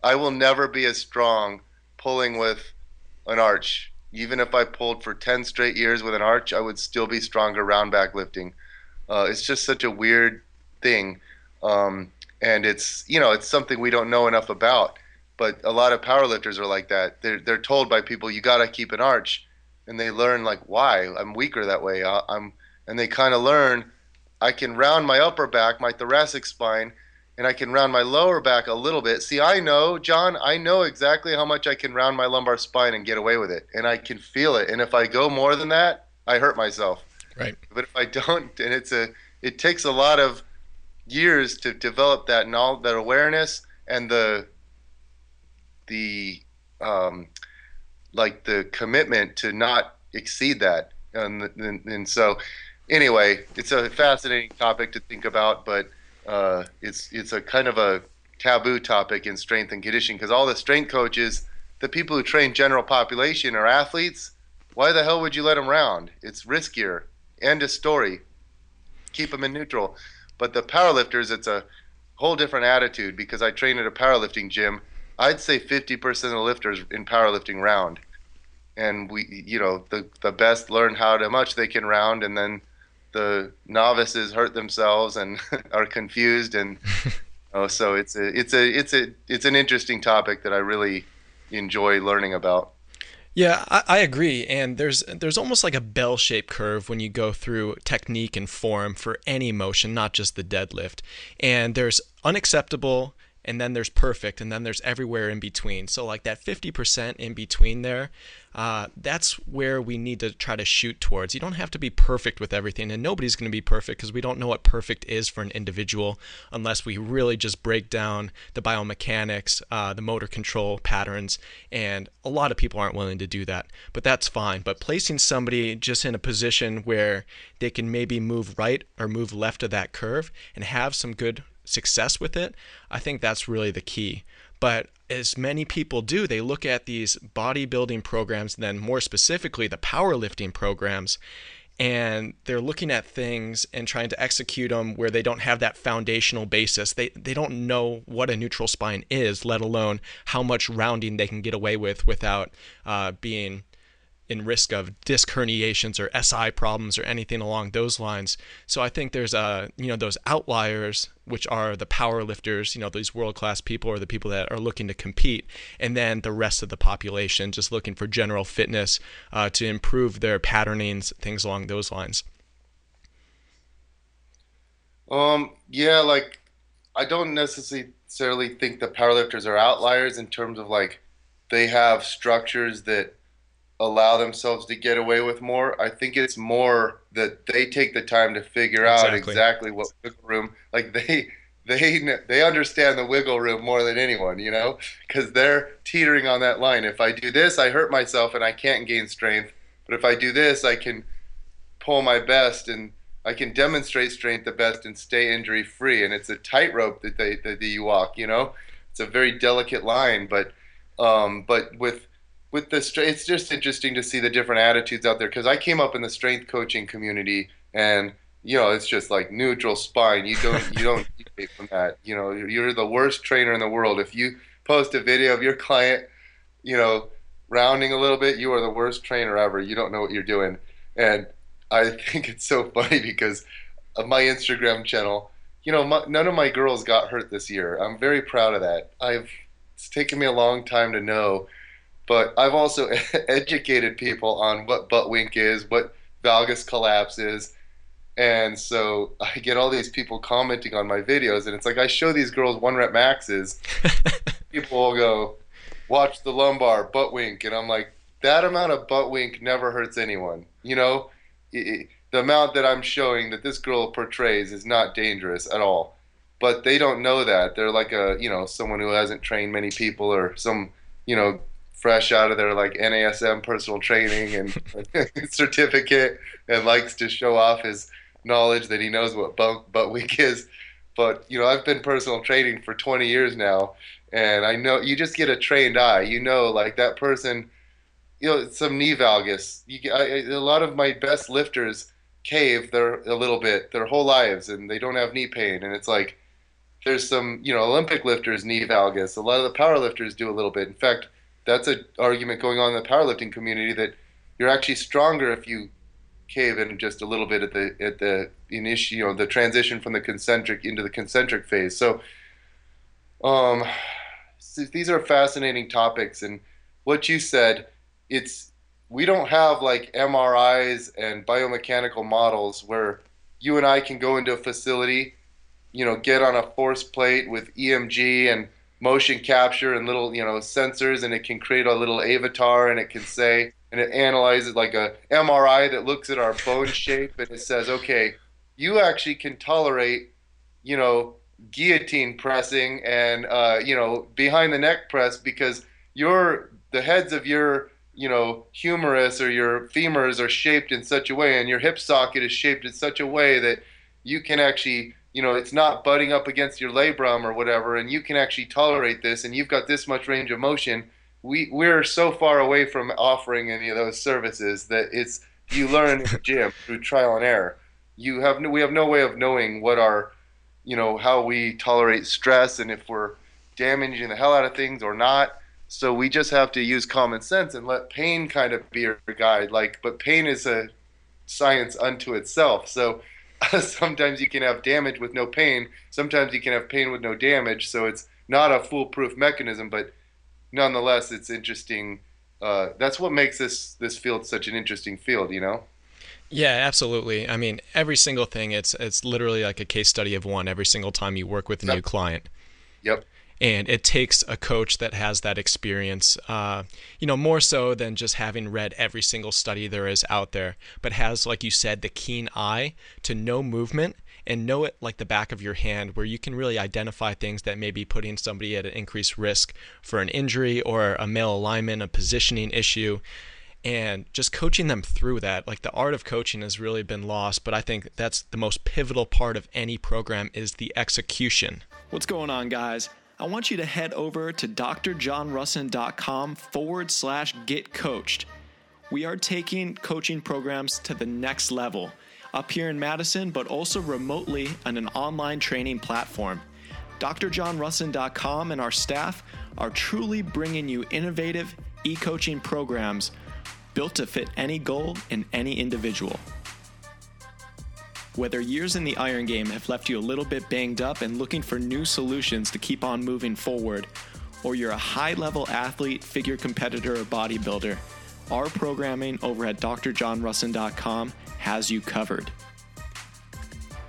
I will never be as strong pulling with an arch. Even if I pulled for 10 straight years with an arch, I would still be stronger round back lifting. Uh, it's just such a weird thing, um, and it's you know it's something we don't know enough about. But a lot of powerlifters are like that. They're they're told by people you got to keep an arch, and they learn like why I'm weaker that way. I, I'm and they kind of learn I can round my upper back, my thoracic spine, and I can round my lower back a little bit. See, I know, John, I know exactly how much I can round my lumbar spine and get away with it, and I can feel it. And if I go more than that, I hurt myself. Right. But if I don't, and it's a, it takes a lot of years to develop that knowledge, that awareness, and the, the, um, like the commitment to not exceed that. And, and, and so, anyway, it's a fascinating topic to think about, but uh, it's it's a kind of a taboo topic in strength and conditioning because all the strength coaches, the people who train general population are athletes. Why the hell would you let them round? It's riskier. End of story. Keep them in neutral. But the powerlifters, it's a whole different attitude because I train at a powerlifting gym. I'd say 50% of the lifters in powerlifting round. And we, you know, the, the best learn how to much they can round, and then the novices hurt themselves and are confused. And oh, so it's a, it's a, it's a, it's an interesting topic that I really enjoy learning about. Yeah, I, I, agree. And there's there's almost like a bell-shaped curve when you go through technique and form for any motion, not just the deadlift. And there's unacceptable and then there's perfect, and then there's everywhere in between. So, like that 50% in between there, uh, that's where we need to try to shoot towards. You don't have to be perfect with everything, and nobody's going to be perfect because we don't know what perfect is for an individual unless we really just break down the biomechanics, uh, the motor control patterns, and a lot of people aren't willing to do that. But that's fine. But placing somebody just in a position where they can maybe move right or move left of that curve and have some good success with it, I think that's really the key. But as many people do, they look at these bodybuilding programs, then more specifically the powerlifting programs, and they're looking at things and trying to execute them where they don't have that foundational basis. They they don't know what a neutral spine is, let alone how much rounding they can get away with without uh, being in risk of disc herniations or SI problems or anything along those lines. So I think there's a you know those outliers which are the power lifters, you know these world class people or the people that are looking to compete, and then the rest of the population just looking for general fitness uh, to improve their patternings, things along those lines. Um. Yeah. Like, I don't necessarily think the powerlifters are outliers in terms of like they have structures that allow themselves to get away with more. I think it's more that they take the time to figure out exactly, exactly what wiggle room. Like they they they understand the wiggle room more than anyone, you know, because they're teetering on that line. If I do this, I hurt myself and I can't gain strength. But if I do this, I can pull my best and I can demonstrate strength the best and stay injury free. And it's a tightrope that they that you walk. You know, it's a very delicate line, but um, but with with the it's just interesting to see the different attitudes out there because I came up in the strength coaching community and you know it's just like neutral spine. You don't you don't deviate from that. You know you're the worst trainer in the world. If you post a video of your client you know rounding a little bit you are the worst trainer ever. You don't know what you're doing. And I think it's so funny because of my Instagram channel you know my, none of my girls got hurt this year. I'm very proud of that. I've it's taken me a long time to know but I've also educated people on what butt wink is, what valgus collapse is. And so I get all these people commenting on my videos, and it's like I show these girls one rep maxes. people will go, watch the lumbar, butt wink. And I'm like, that amount of butt wink never hurts anyone. You know, it, the amount that I'm showing that this girl portrays is not dangerous at all. But they don't know that. They're like a, you know, someone who hasn't trained many people or some, you know, fresh out of their like NASM personal training and certificate and likes to show off his knowledge that he knows what butt, butt wink is. But you know, I've been personal training for 20 years now, and I know you just get a trained eye. You know, like that person, you know, some knee valgus. You, I, a lot of my best lifters cave their a little bit their whole lives, and they don't have knee pain. And it's like there's some, you know, Olympic lifters knee valgus. A lot of the power lifters do a little bit. In fact, that's an argument going on in the powerlifting community that you're actually stronger if you cave in just a little bit at the at the initial, you know, the transition from the concentric into the concentric phase. So, um, these are fascinating topics, and what you said, it's we don't have like MRIs and biomechanical models where you and I can go into a facility, you know, get on a force plate with EMG and motion capture and little you know sensors and it can create a little avatar and it can say and it analyzes like a MRI that looks at our bone shape and it says okay you actually can tolerate you know guillotine pressing and uh, you know behind the neck press because your the heads of your you know humerus or your femurs are shaped in such a way and your hip socket is shaped in such a way that you can actually you know, it's not butting up against your labrum or whatever, and you can actually tolerate this, and you've got this much range of motion. We we're so far away from offering any of those services that it's you learn in the gym through trial and error. You have no, we have no way of knowing what our you know, how we tolerate stress and if we're damaging the hell out of things or not. So we just have to use common sense and let pain kind of be our guide. Like, but pain is a science unto itself. So sometimes you can have damage with no pain. Sometimes you can have pain with no damage. So it's not a foolproof mechanism, but nonetheless, it's interesting. Uh, that's what makes this this field such an interesting field, you know. Yeah, absolutely. I mean, every single thing it's it's literally like a case study of one every single time you work with a yep. new client. Yep and it takes a coach that has that experience uh, you know more so than just having read every single study there is out there but has like you said the keen eye to know movement and know it like the back of your hand where you can really identify things that may be putting somebody at an increased risk for an injury or a malalignment a positioning issue. And just coaching them through that like the art of coaching has really been lost but i think that's the most pivotal part of any program is the execution. What's going on guys I want you to head over to drjohnrusin.com forward slash get coached. We are taking coaching programs to the next level up here in Madison, but also remotely on an online training platform. drjohnrusin.com and our staff are truly bringing you innovative e coaching programs built to fit any goal in any individual. Whether years in the iron game have left you a little bit banged up and looking for new solutions to keep on moving forward, or you're a high level athlete, figure competitor, or bodybuilder, our programming over at drjohnrusin.com has you covered.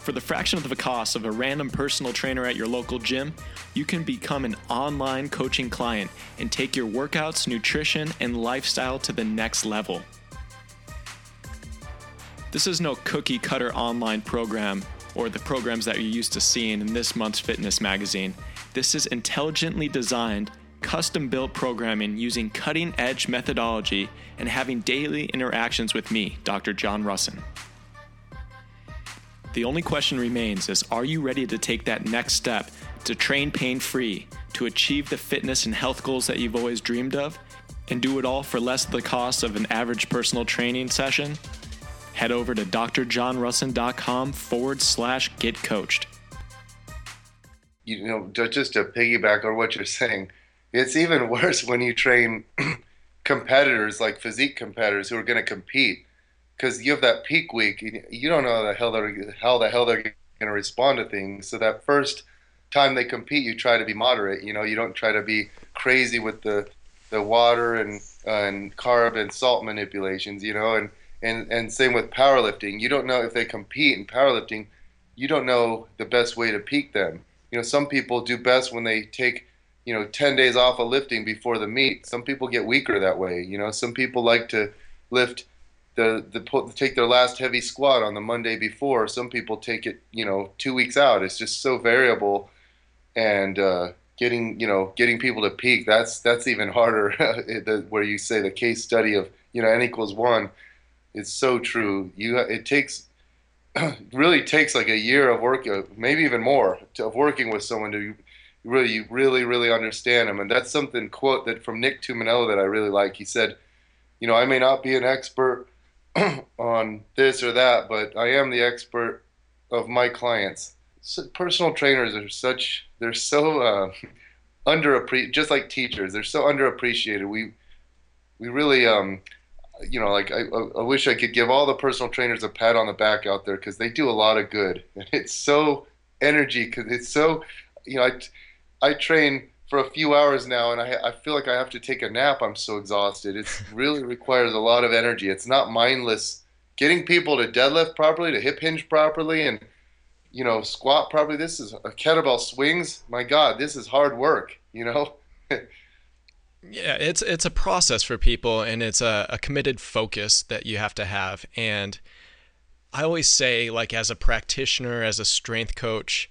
For the fraction of the cost of a random personal trainer at your local gym, you can become an online coaching client and take your workouts, nutrition, and lifestyle to the next level. This is no cookie cutter online program or the programs that you're used to seeing in this month's fitness magazine. This is intelligently designed, custom built programming using cutting edge methodology and having daily interactions with me, Dr. John Rusin. The only question remains is are you ready to take that next step to train pain free, to achieve the fitness and health goals that you've always dreamed of, and do it all for less the cost of an average personal training session? Head over to drjohnrusin.com forward slash get coached. You know, just to piggyback on what you're saying, it's even worse when you train competitors like physique competitors who are going to compete because you have that peak week and you don't know the hell they're, how the hell they're going to respond to things. So that first time they compete, you try to be moderate. You know, you don't try to be crazy with the the water and uh, and carb and salt manipulations. You know, and and and same with powerlifting. You don't know if they compete in powerlifting. You don't know the best way to peak them. You know, some people do best when they take you know 10 days off of lifting before the meet. Some people get weaker that way. You know, some people like to lift the the take their last heavy squat on the Monday before. Some people take it you know two weeks out. It's just so variable, and uh, getting you know getting people to peak that's that's even harder. where you say the case study of you know n equals one it's so true. You it takes really takes like a year of work, uh, maybe even more, of working with someone to really, really, really understand them. And that's something quote that from Nick Tuminello that I really like. He said, "You know, I may not be an expert on this or that, but I am the expert of my clients." So personal trainers are such they're so uh, underappreciated, just like teachers. They're so underappreciated. We we really um, you know, like I, I wish I could give all the personal trainers a pat on the back out there because they do a lot of good. And it's so energy because it's so, you know, I, I train for a few hours now and I, I feel like I have to take a nap. I'm so exhausted. It really requires a lot of energy. It's not mindless. Getting people to deadlift properly, to hip hinge properly, and you know, squat properly. This is a kettlebell swings. My God, this is hard work. You know. Yeah, it's it's a process for people, and it's a, a committed focus that you have to have. And I always say, like as a practitioner, as a strength coach,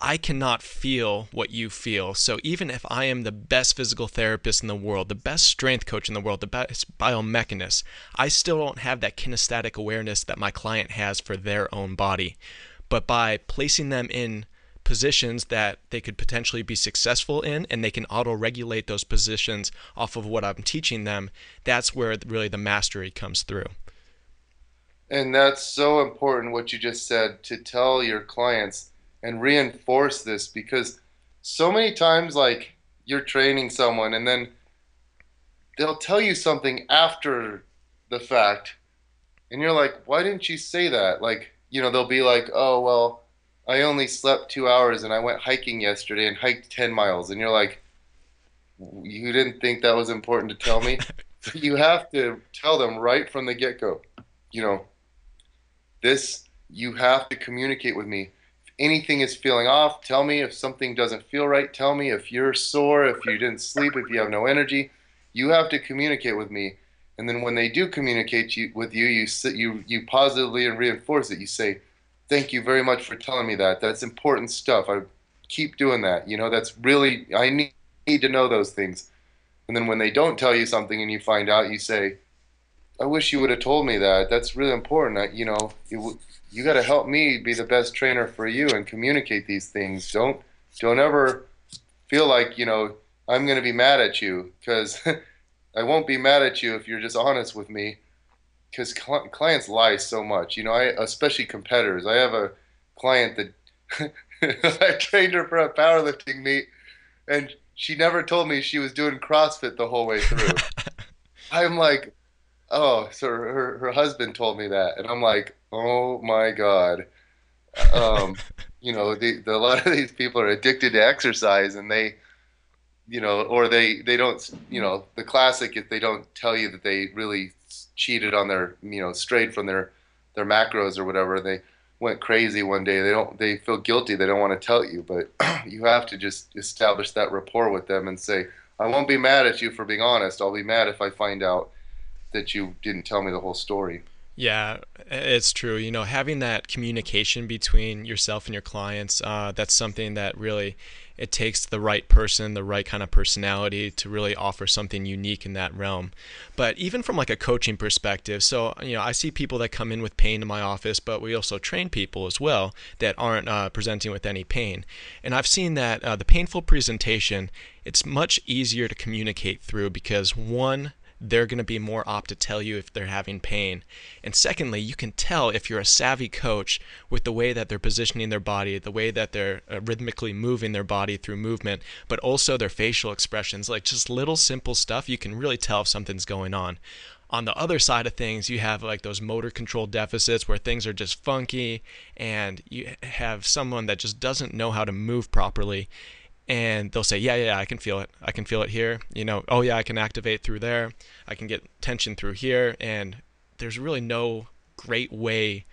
I cannot feel what you feel. So even if I am the best physical therapist in the world, the best strength coach in the world, the best biomechanist, I still don't have that kinesthetic awareness that my client has for their own body. But by placing them in positions that they could potentially be successful in and they can auto regulate those positions off of what I'm teaching them, that's where really the mastery comes through. And that's so important what you just said to tell your clients and reinforce this because so many times like you're training someone and then they'll tell you something after the fact and you're like why didn't you say that like you know they'll be like oh well i only slept two hours and i went hiking yesterday and hiked 10 miles. And you're like you didn't think that was important to tell me? You have to tell them right from the get-go you know this you have to communicate with me. If anything is feeling off tell me. If something doesn't feel right tell me. If you're sore if you didn't sleep if you have no energy you have to communicate with me. And then when they do communicate you, with you you you you positively and reinforce it. You say thank you very much for telling me that. That's important stuff. I keep doing that you know that's really i need, need to know those things. And then when they don't tell you something and you find out you say i wish you would have told me that. That's really important. I, you know you, you got to help me be the best trainer for you and communicate these things. Don't don't ever feel like you know i'm going to be mad at you because I won't be mad at you if you're just honest with me, because cl- clients lie so much. You know, I especially competitors. I have a client that I trained her for a powerlifting meet, and she never told me she was doing CrossFit the whole way through. I'm like, oh, so her her husband told me that, and I'm like, oh my god. Um, you know, the, the, a lot of these people are addicted to exercise, and they you know, or they they don't, you know, the classic if they don't tell you that they really cheated on their, you know, strayed from their their macros or whatever, they went crazy one day. They don't they feel guilty. They don't want to tell you, but you have to just establish that rapport with them and say, I won't be mad at you for being honest. I'll be mad if I find out that you didn't tell me the whole story. Yeah, it's true. You know, having that communication between yourself and your clients, uh, that's something that really it takes the right person, the right kind of personality to really offer something unique in that realm. But even from like a coaching perspective, so you know, I see people that come in with pain in my office, but we also train people as well that aren't uh, presenting with any pain. And I've seen that uh, the painful presentation, it's much easier to communicate through because one they're going to be more apt to tell you if they're having pain. And secondly, you can tell if you're a savvy coach with the way that they're positioning their body, the way that they're uh, rhythmically moving their body through movement, but also their facial expressions, like just little simple stuff, you can really tell if something's going on. On the other side of things, you have like those motor control deficits where things are just funky and you have someone that just doesn't know how to move properly and they'll say, yeah, yeah, I can feel it. I can feel it here. You know, oh yeah, I can activate through there. I can get tension through here. And there's really no great way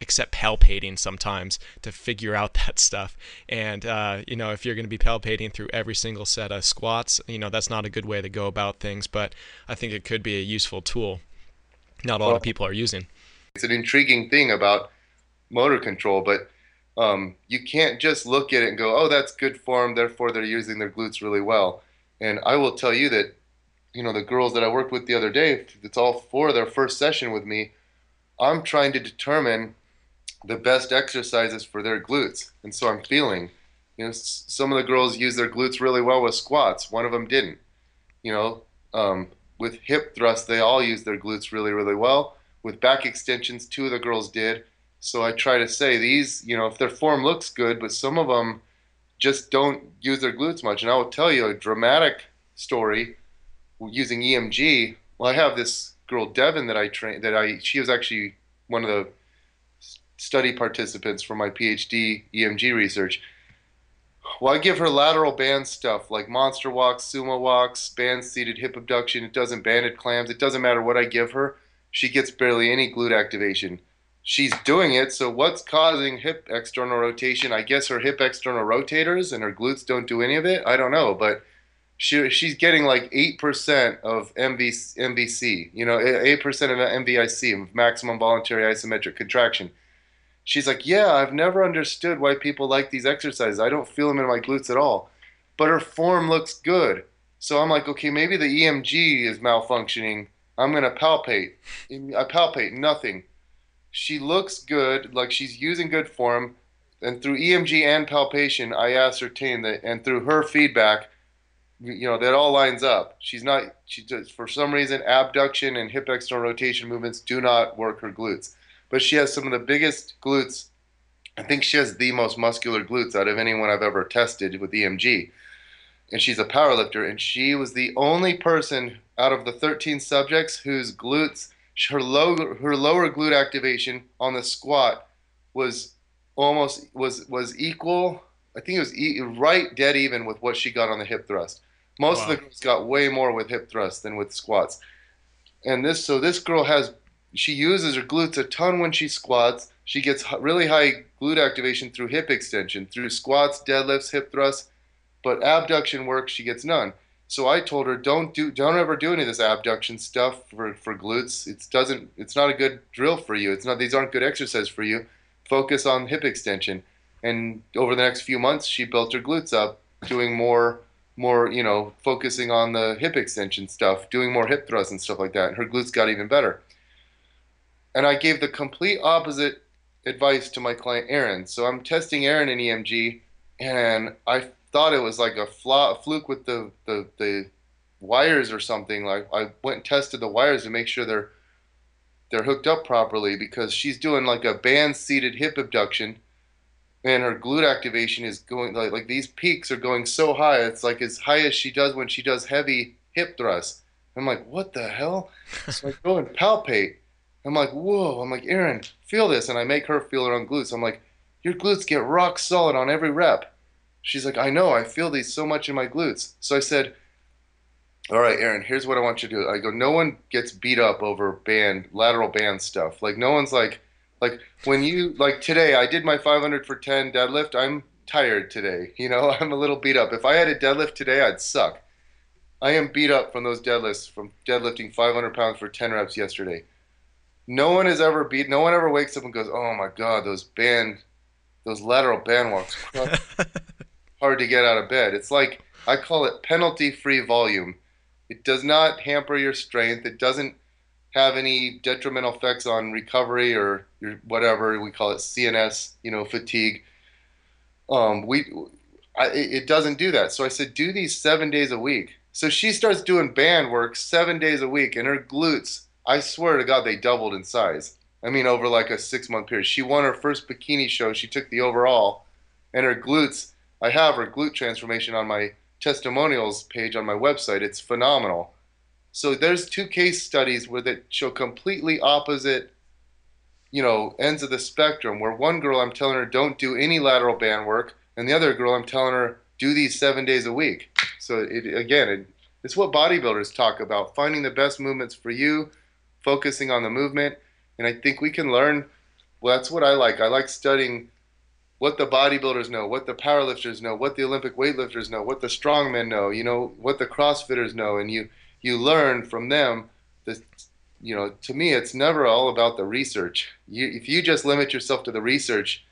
except palpating sometimes to figure out that stuff. And, uh, you know, if you're going to be palpating through every single set of squats, you know, that's not a good way to go about things, but I think it could be a useful tool. Not a lot well, of people are using. It's an intriguing thing about motor control, but um, you can't just look at it and go, oh, that's good form, therefore they're using their glutes really well. And I will tell you that, you know, the girls that I worked with the other day, it's all for their first session with me, I'm trying to determine the best exercises for their glutes. And so I'm feeling, you know, some of the girls use their glutes really well with squats, one of them didn't. You know, um, with hip thrusts, they all use their glutes really, really well. With back extensions, two of the girls did so I try to say these, you know, if their form looks good, but some of them just don't use their glutes much. And I will tell you a dramatic story using EMG. Well, I have this girl Devin that I train that I she was actually one of the study participants for my PhD EMG research. Well, I give her lateral band stuff like monster walks, sumo walks, band seated hip abduction. It doesn't banded clams. It doesn't matter what I give her. She gets barely any glute activation she's doing it. So what's causing hip external rotation? I guess her hip external rotators and her glutes don't do any of it. I don't know, but she she's getting like eight percent of MV, MVC. You know, eight percent of MVIC, maximum voluntary isometric contraction. She's like, yeah, I've never understood why people like these exercises. I don't feel them in my glutes at all, but her form looks good. So I'm like, okay, maybe the EMG is malfunctioning. I'm gonna palpate. I palpate nothing she looks good, like she's using good form. And through EMG and palpation, I ascertain that, and through her feedback, you know, that all lines up. She's not, she does, for some reason, abduction and hip external rotation movements do not work her glutes. But she has some of the biggest glutes I think she has the most muscular glutes out of anyone I've ever tested with EMG. And she's a powerlifter, and she was the only person out of the 13 subjects whose glutes, her lower, her lower glute activation on the squat was almost was was equal. I think it was e- right dead even with what she got on the hip thrust. Most wow. of the girls got way more with hip thrust than with squats. And this so this girl has she uses her glutes a ton when she squats. She gets really high glute activation through hip extension, through squats, deadlifts, hip thrusts, but abduction work she gets none. So I told her don't do don't ever do any of this abduction stuff for, for glutes. It doesn't it's not a good drill for you. It's not these aren't good exercises for you. Focus on hip extension. And over the next few months she built her glutes up doing more more, you know, focusing on the hip extension stuff, doing more hip thrusts and stuff like that. And her glutes got even better. And I gave the complete opposite advice to my client Erin. So I'm testing Erin in EMG, and I thought it was like a, fla- a fluke with the, the, the wires or something. Like I went and tested the wires to make sure they're they're hooked up properly because she's doing like a band seated hip abduction and her glute activation is going like, like these peaks are going so high it's like as high as she does when she does heavy hip thrusts i'm like what the hell so i go and palpate I'm like, whoa. I'm like, Erin, feel this. And I make her feel her own glutes. I'm like, your glutes get rock solid on every rep. She's like, I know. I feel these so much in my glutes. So I said, all right, Erin, here's what I want you to do. I go, no one gets beat up over band, lateral band stuff. Like, no one's like, like when you, like today, I did my 500 for 10 deadlift. I'm tired today. You know, I'm a little beat up. If I had a deadlift today, I'd suck. I am beat up from those deadlifts, from deadlifting 500 pounds for 10 reps yesterday no one has ever beat. No one ever wakes up and goes, "Oh my God, those band, those lateral band walks, hard to get out of bed." It's like I call it penalty-free volume. It does not hamper your strength. It doesn't have any detrimental effects on recovery or your whatever we call it CNS, you know, fatigue. Um, we, I, it doesn't do that. So I said, do these seven days a week. So she starts doing band work seven days a week, and her glutes I swear to God, they doubled in size. I mean, over like a six month period. She won her first bikini show. She took the overall, and her glutes. I have her glute transformation on my testimonials page on my website. It's phenomenal. So there's two case studies where that show completely opposite, you know, ends of the spectrum. Where one girl I'm telling her don't do any lateral band work, and the other girl I'm telling her do these seven days a week. So it again, it, it's what bodybuilders talk about: finding the best movements for you focusing on the movement. And I think we can learn. Well, that's what I like. I like studying what the bodybuilders know, what the powerlifters know, what the Olympic weightlifters know, what the strongmen know, you know, what the CrossFitters know, and you you learn from them. This, you know, to me, it's never all about the research. You, if you just limit yourself to the research,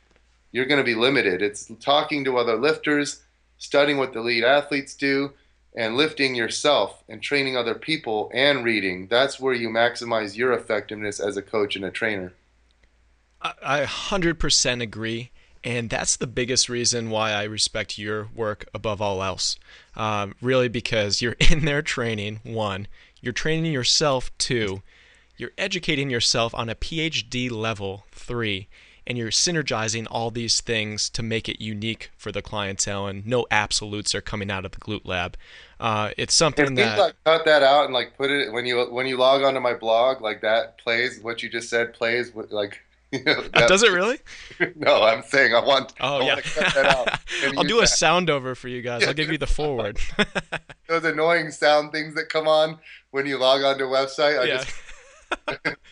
you're going to be limited. It's talking to other lifters, studying what the lead athletes do, and lifting yourself and training other people and reading that's where you maximize your effectiveness as a coach and a trainer i 100% agree and that's the biggest reason why i respect your work above all else. Um, really because you're in there training one you're training yourself two you're educating yourself on a phd level three and you're synergizing all these things to make it unique for the clientele and no absolutes are coming out of the glute lab. Uh, it's something if that like, cut that out and like put it when you when you log onto my blog like that plays what you just said plays with like does it really? no, I'm saying I want. Oh I yeah. Want to cut that out I'll do that. a sound over for you guys. I'll give you the forward. Those annoying sound things that come on when you log onto a website. I yeah. just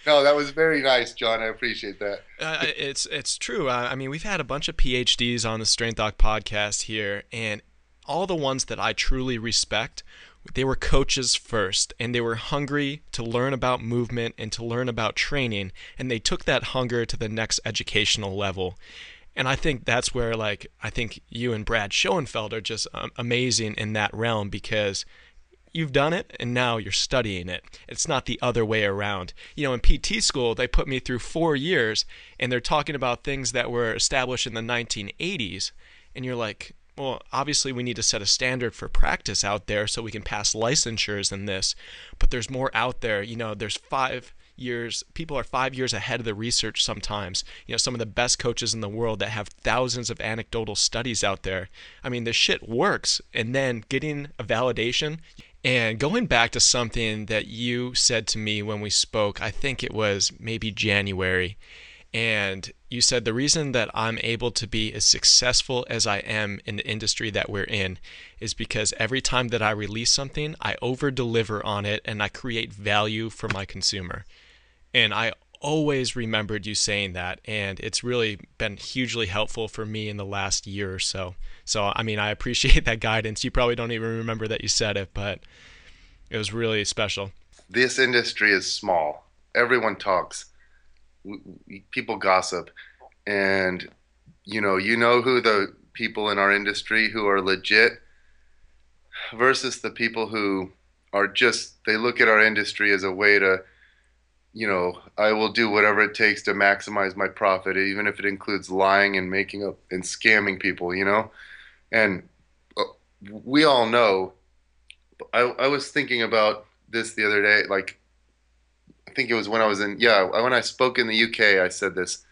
no, that was very nice, John. I appreciate that. uh, it's it's true. Uh, I mean, we've had a bunch of PhDs on the Strength Doc podcast here, and all the ones that I truly respect, they were coaches first, and they were hungry to learn about movement and to learn about training, and they took that hunger to the next educational level. And I think that's where, like, I think you and Brad Schoenfeld are just um, amazing in that realm because you've done it and now you're studying it. It's not the other way around. You know, in PT school, they put me through four years and they're talking about things that were established in the 1980s. And you're like, well, obviously, we need to set a standard for practice out there so we can pass licensures in this. But there's more out there. You know, there's five years people are 5 years ahead of the research sometimes you know some of the best coaches in the world that have thousands of anecdotal studies out there i mean the shit works and then getting a validation and going back to something that you said to me when we spoke i think it was maybe january and you said the reason that I'm able to be as successful as I am in the industry that we're in is because every time that I release something, I over deliver on it and I create value for my consumer. And I always remembered you saying that. And it's really been hugely helpful for me in the last year or so. So, I mean, I appreciate that guidance. You probably don't even remember that you said it, but it was really special. This industry is small, everyone talks people gossip, and you know, you know who the people in our industry who are legit versus the people who are just they look at our industry as a way to you know i will do whatever it takes to maximize my profit even if it includes lying and making up and scamming people you know? And uh, we all know I, I was thinking about this the other day like think it was when I was in yeah when I spoke in the UK I said this.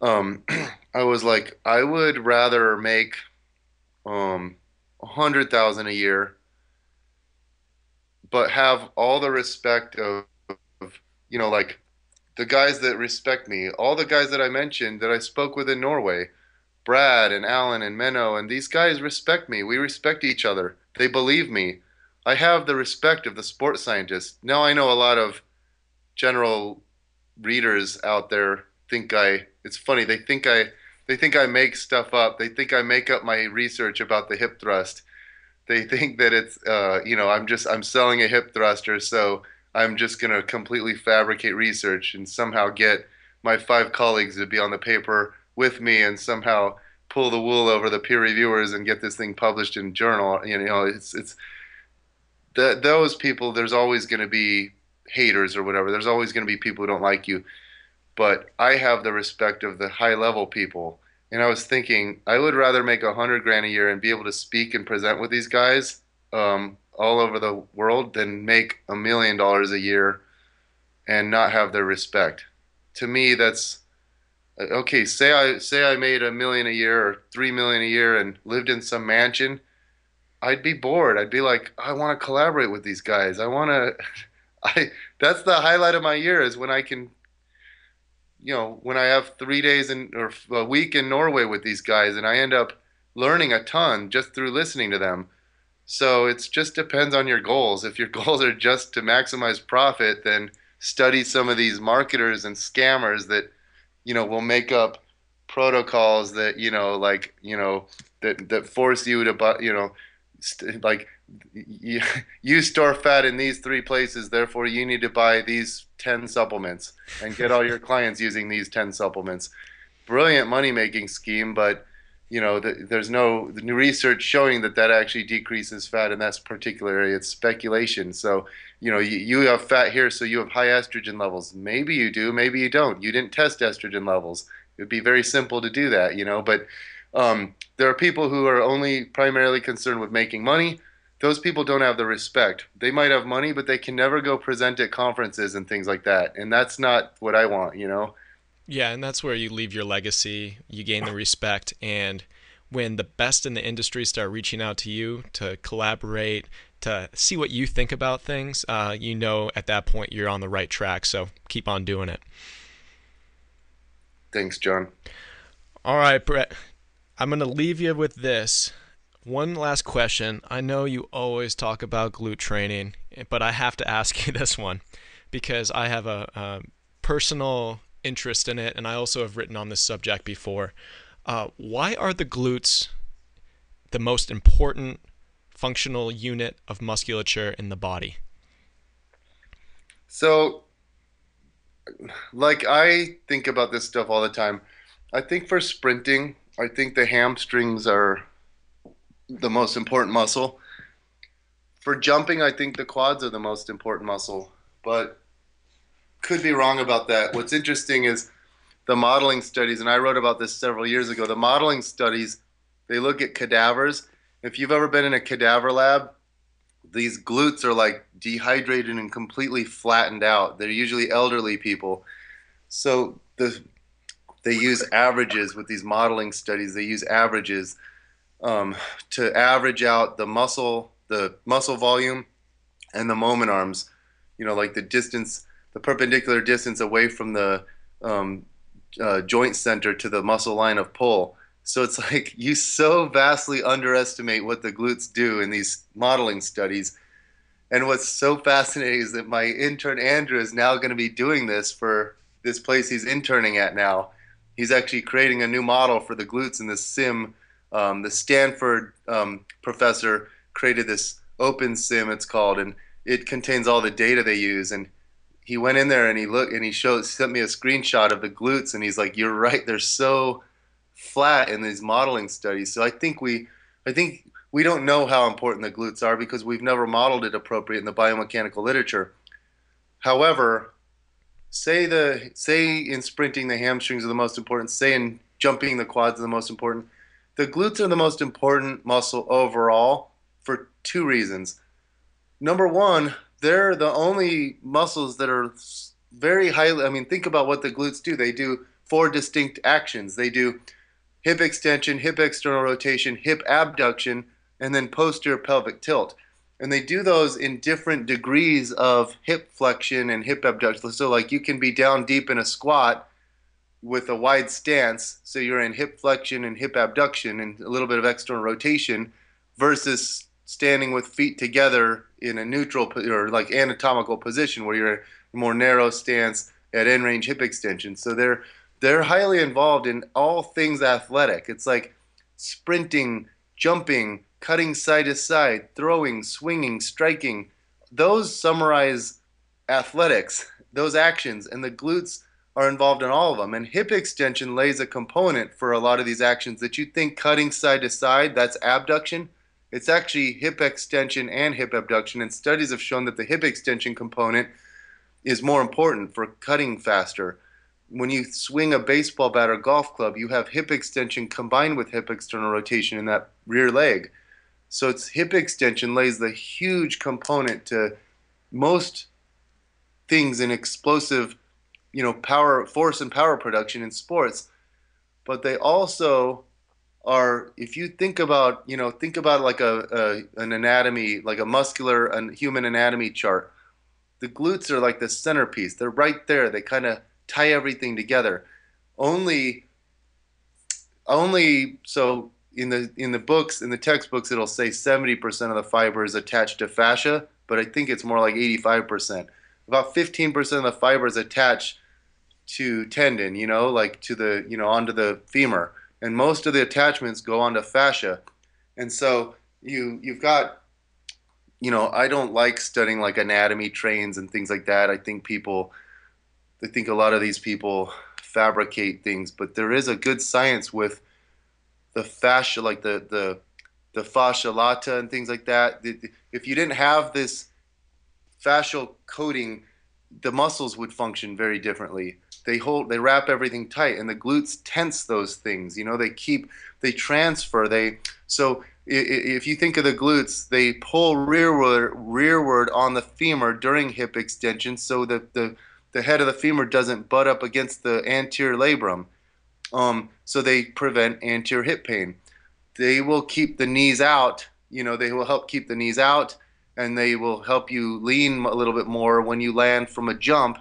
Um, I was like I would rather make um a hundred thousand a year, but have all the respect of, of you know like the guys that respect me, all the guys that I mentioned that I spoke with in Norway, Brad and Alan and Menno, and these guys respect me. We respect each other. They believe me. I have the respect of the sports scientists. Now I know a lot of general readers out there think I. It's funny. They think I. They think I make stuff up. They think I make up my research about the hip thrust. They think that it's, uh, you know, I'm just I'm selling a hip thruster, so I'm just gonna completely fabricate research and somehow get my five colleagues to be on the paper with me and somehow pull the wool over the peer reviewers and get this thing published in journal. You know, it's it's the, those people. There's always going to be haters or whatever. There's always going to be people who don't like you. But I have the respect of the high level people. And I was thinking, I would rather make a hundred grand a year and be able to speak and present with these guys um, all over the world than make a million dollars a year and not have their respect. To me, that's okay. Say I say I made a million a year or three million a year and lived in some mansion. I'd be bored. I'd be like, I want to collaborate with these guys. I want to. I that's the highlight of my year is when I can you know when I have 3 days in or a week in Norway with these guys and I end up learning a ton just through listening to them. So it just depends on your goals. If your goals are just to maximize profit, then study some of these marketers and scammers that you know will make up protocols that you know like you know that that force you to buy you know st- like you, you store fat in these three places therefore you need to buy these 10 supplements and get all your clients using these 10 supplements. Brilliant money making scheme but you know the, there's no the new research showing that that actually decreases fat in that particular area. It's speculation. So you know you, you have fat here so you have high estrogen levels. Maybe you do maybe you don't. You didn't test estrogen levels. It would be very simple to do that you know but um, there are people who are only primarily concerned with making money those people don't have the respect. They might have money, but they can never go present at conferences and things like that. And that's not what I want, you know? Yeah, and that's where you leave your legacy, you gain the respect. And when the best in the industry start reaching out to you to collaborate, to see what you think about things, uh, you know at that point you're on the right track. So keep on doing it. Thanks, John. All right, Bret. I'm going to leave you with this. One last question. I know you always talk about glute training, but I have to ask you this one because I have a, a personal interest in it, and I also have written on this subject before. Uh, why are the glutes the most important functional unit of musculature in the body? So, like, I think about this stuff all the time. I think for sprinting, I think the hamstrings are the most important muscle. For jumping, I think the quads are the most important muscle, but could be wrong about that. What's interesting is the modeling studies, and I wrote about this several years ago. The modeling studies, they look at cadavers. If you've ever been in a cadaver lab, these glutes are like dehydrated and completely flattened out. They're usually elderly people. So the they use averages with these modeling studies. They use averages um, to average out the muscle, the muscle volume, and the moment arms. You know, like the distance, the perpendicular distance away from the um, uh, joint center to the muscle line of pull. So it's like you so vastly underestimate what the glutes do in these modeling studies. And what's so fascinating is that my intern Andrew is now going to be doing this for this place he's interning at now. He's actually creating a new model for the glutes in this sim. Um, the Stanford um, professor created this OpenSim, it's called, and it contains all the data they use. And he went in there and he looked and he showed sent me a screenshot of the glutes, and he's like, "You're right, they're so flat in these modeling studies." So I think we, I think we don't know how important the glutes are because we've never modeled it appropriate in the biomechanical literature. However, say the say in sprinting the hamstrings are the most important, say in jumping the quads are the most important. The glutes are the most important muscle overall for two reasons. Number one, they're the only muscles that are very highly. I mean, think about what the glutes do. They do four distinct actions. They do hip extension, hip external rotation, hip abduction, and then posterior pelvic tilt and they do those in different degrees of hip flexion and hip abduction. So, like you can be down deep in a squat with a wide stance, so you're in hip flexion and hip abduction and a little bit of external rotation, versus standing with feet together in a neutral or like anatomical position where you're a more narrow stance at end range hip extension. So they're they're highly involved in all things athletic. It's like sprinting, jumping, cutting side to side, throwing, swinging, striking. Those summarize athletics, those actions, and the glutes are involved in all of them. And hip extension lays a component for a lot of these actions that you think cutting side to side, that's abduction. It's actually hip extension and hip abduction. And studies have shown that the hip extension component is more important for cutting faster. When you swing a baseball bat or golf club, you have hip extension combined with hip external rotation in that rear leg. So its hip extension lays the huge component to most things in explosive, you know, power, force and power production in sports. But they also are, if you think about, you know, think about like a, a an anatomy, like a muscular and human anatomy chart. The glutes are like the centerpiece. They're right there. They kind of tie everything together. Only, only so in the in the books in the textbooks it'll say 70% of the fiber is attached to fascia but i think it's more like 85% about 15% of the fiber is attached to tendon you know like to the you know onto the femur and most of the attachments go onto fascia and so you you've got you know i don't like studying like anatomy trains and things like that i think people i think a lot of these people fabricate things but there is a good science with the fascia, like the the the fascia lata and things like that. If you didn't have this fascial coating, the muscles would function very differently. They hold, they wrap everything tight, and the glutes tense those things. You know, they keep, they transfer. They so if you think of the glutes, they pull rearward, rearward on the femur during hip extension, so that the the head of the femur doesn't butt up against the anterior labrum. Um, so they prevent anterior hip pain. They will keep the knees out. You know, they will help keep the knees out, and they will help you lean a little bit more when you land from a jump,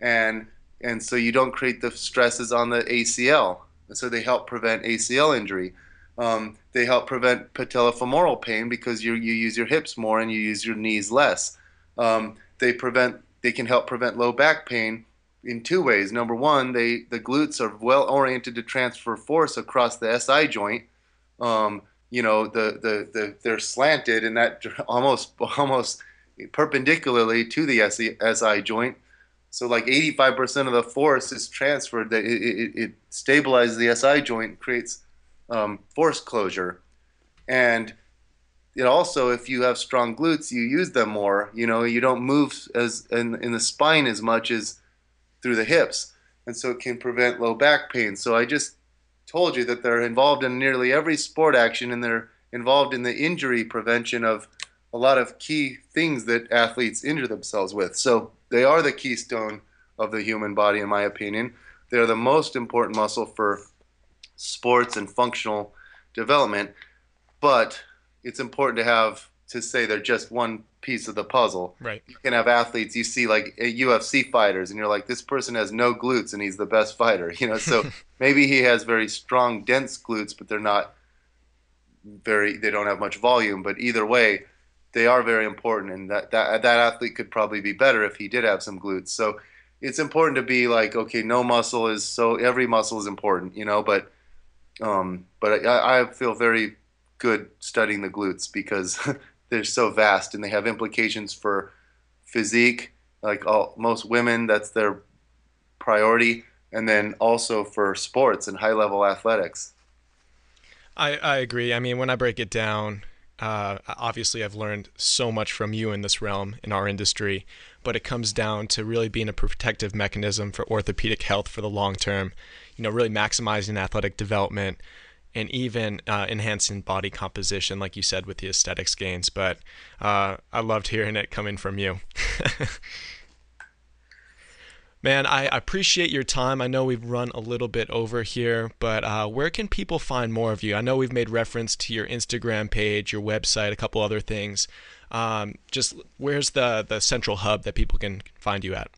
and and so you don't create the stresses on the ACL. So they help prevent ACL injury. Um, they help prevent patellofemoral pain because you you use your hips more and you use your knees less. Um, they prevent they can help prevent low back pain in two ways. Number one, they the glutes are well oriented to transfer force across the SI joint. Um, you know, the, the the they're slanted and that almost almost perpendicularly to the SI joint. So like 85% of the force is transferred. It, it, it, stabilizes the SI joint, creates um, force closure, and it also, if you have strong glutes, you use them more. You know, you don't move as in, in the spine as much as through the hips, and so it can prevent low back pain. So I just told you that they're involved in nearly every sport action, and they're involved in the injury prevention of a lot of key things that athletes injure themselves with. So they are the keystone of the human body, in my opinion. They're the most important muscle for sports and functional development, but it's important to have to say they're just one piece of the puzzle. Right. You can have athletes you see like UFC fighters, and you're like, this person has no glutes, and he's the best fighter. You know, so maybe he has very strong, dense glutes, but they're not very. They don't have much volume. But either way, they are very important, and that that that athlete could probably be better if he did have some glutes. So it's important to be like, okay, no muscle is so every muscle is important, you know, but um, but I, I feel very good studying the glutes because they're so vast and they have implications for physique. Like all most women, that's their priority, and then also for sports and high level athletics. I, I agree. I mean, when I break it down, uh, obviously I've learned so much from you in this realm in our industry, but it comes down to really being a protective mechanism for orthopedic health for the long term. You know, really maximizing athletic development and even uh, enhancing body composition, like you said, with the aesthetics gains. But uh, I loved hearing it coming from you. Man, I appreciate your time. I know we've run a little bit over here, but uh, where can people find more of you? I know we've made reference to your Instagram page, your website, a couple other things. Um, just where's the the central hub that people can find you at?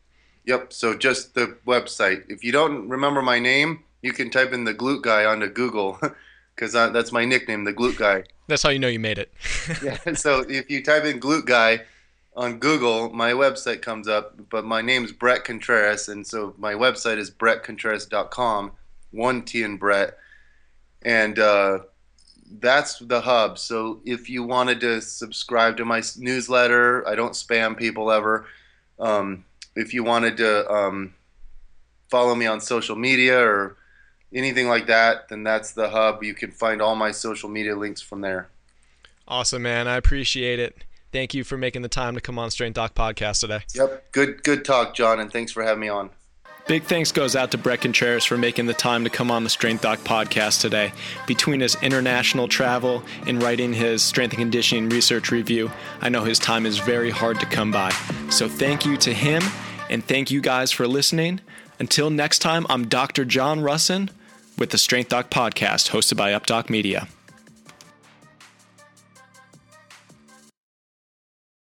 Yep. So just the website. If you don't remember my name, you can type in the glute guy onto Google because that's my nickname, the glute guy. That's how you know you made it. yeah. So if you type in glute guy on Google, my website comes up, but my name's Bret Contreras, and so my website is bretcontreras.com, one T in Bret, and uh, that's the hub. So if you wanted to subscribe to my newsletter, I don't spam people ever. Um, if you wanted to um, follow me on social media or anything like that, then that's the hub. You can find all my social media links from there. Awesome, man. I appreciate it. Thank you for making the time to come on Strength Doc podcast today. Yep. Good good talk, John, and thanks for having me on. Big thanks goes out to Bret Contreras for making the time to come on the Strength Doc podcast today. Between his international travel and writing his strength and conditioning research review, I know his time is very hard to come by. So thank you to him, and thank you guys for listening. Until next time, I'm Dr. John Rusin with the Strength Doc podcast hosted by UpDoc Media.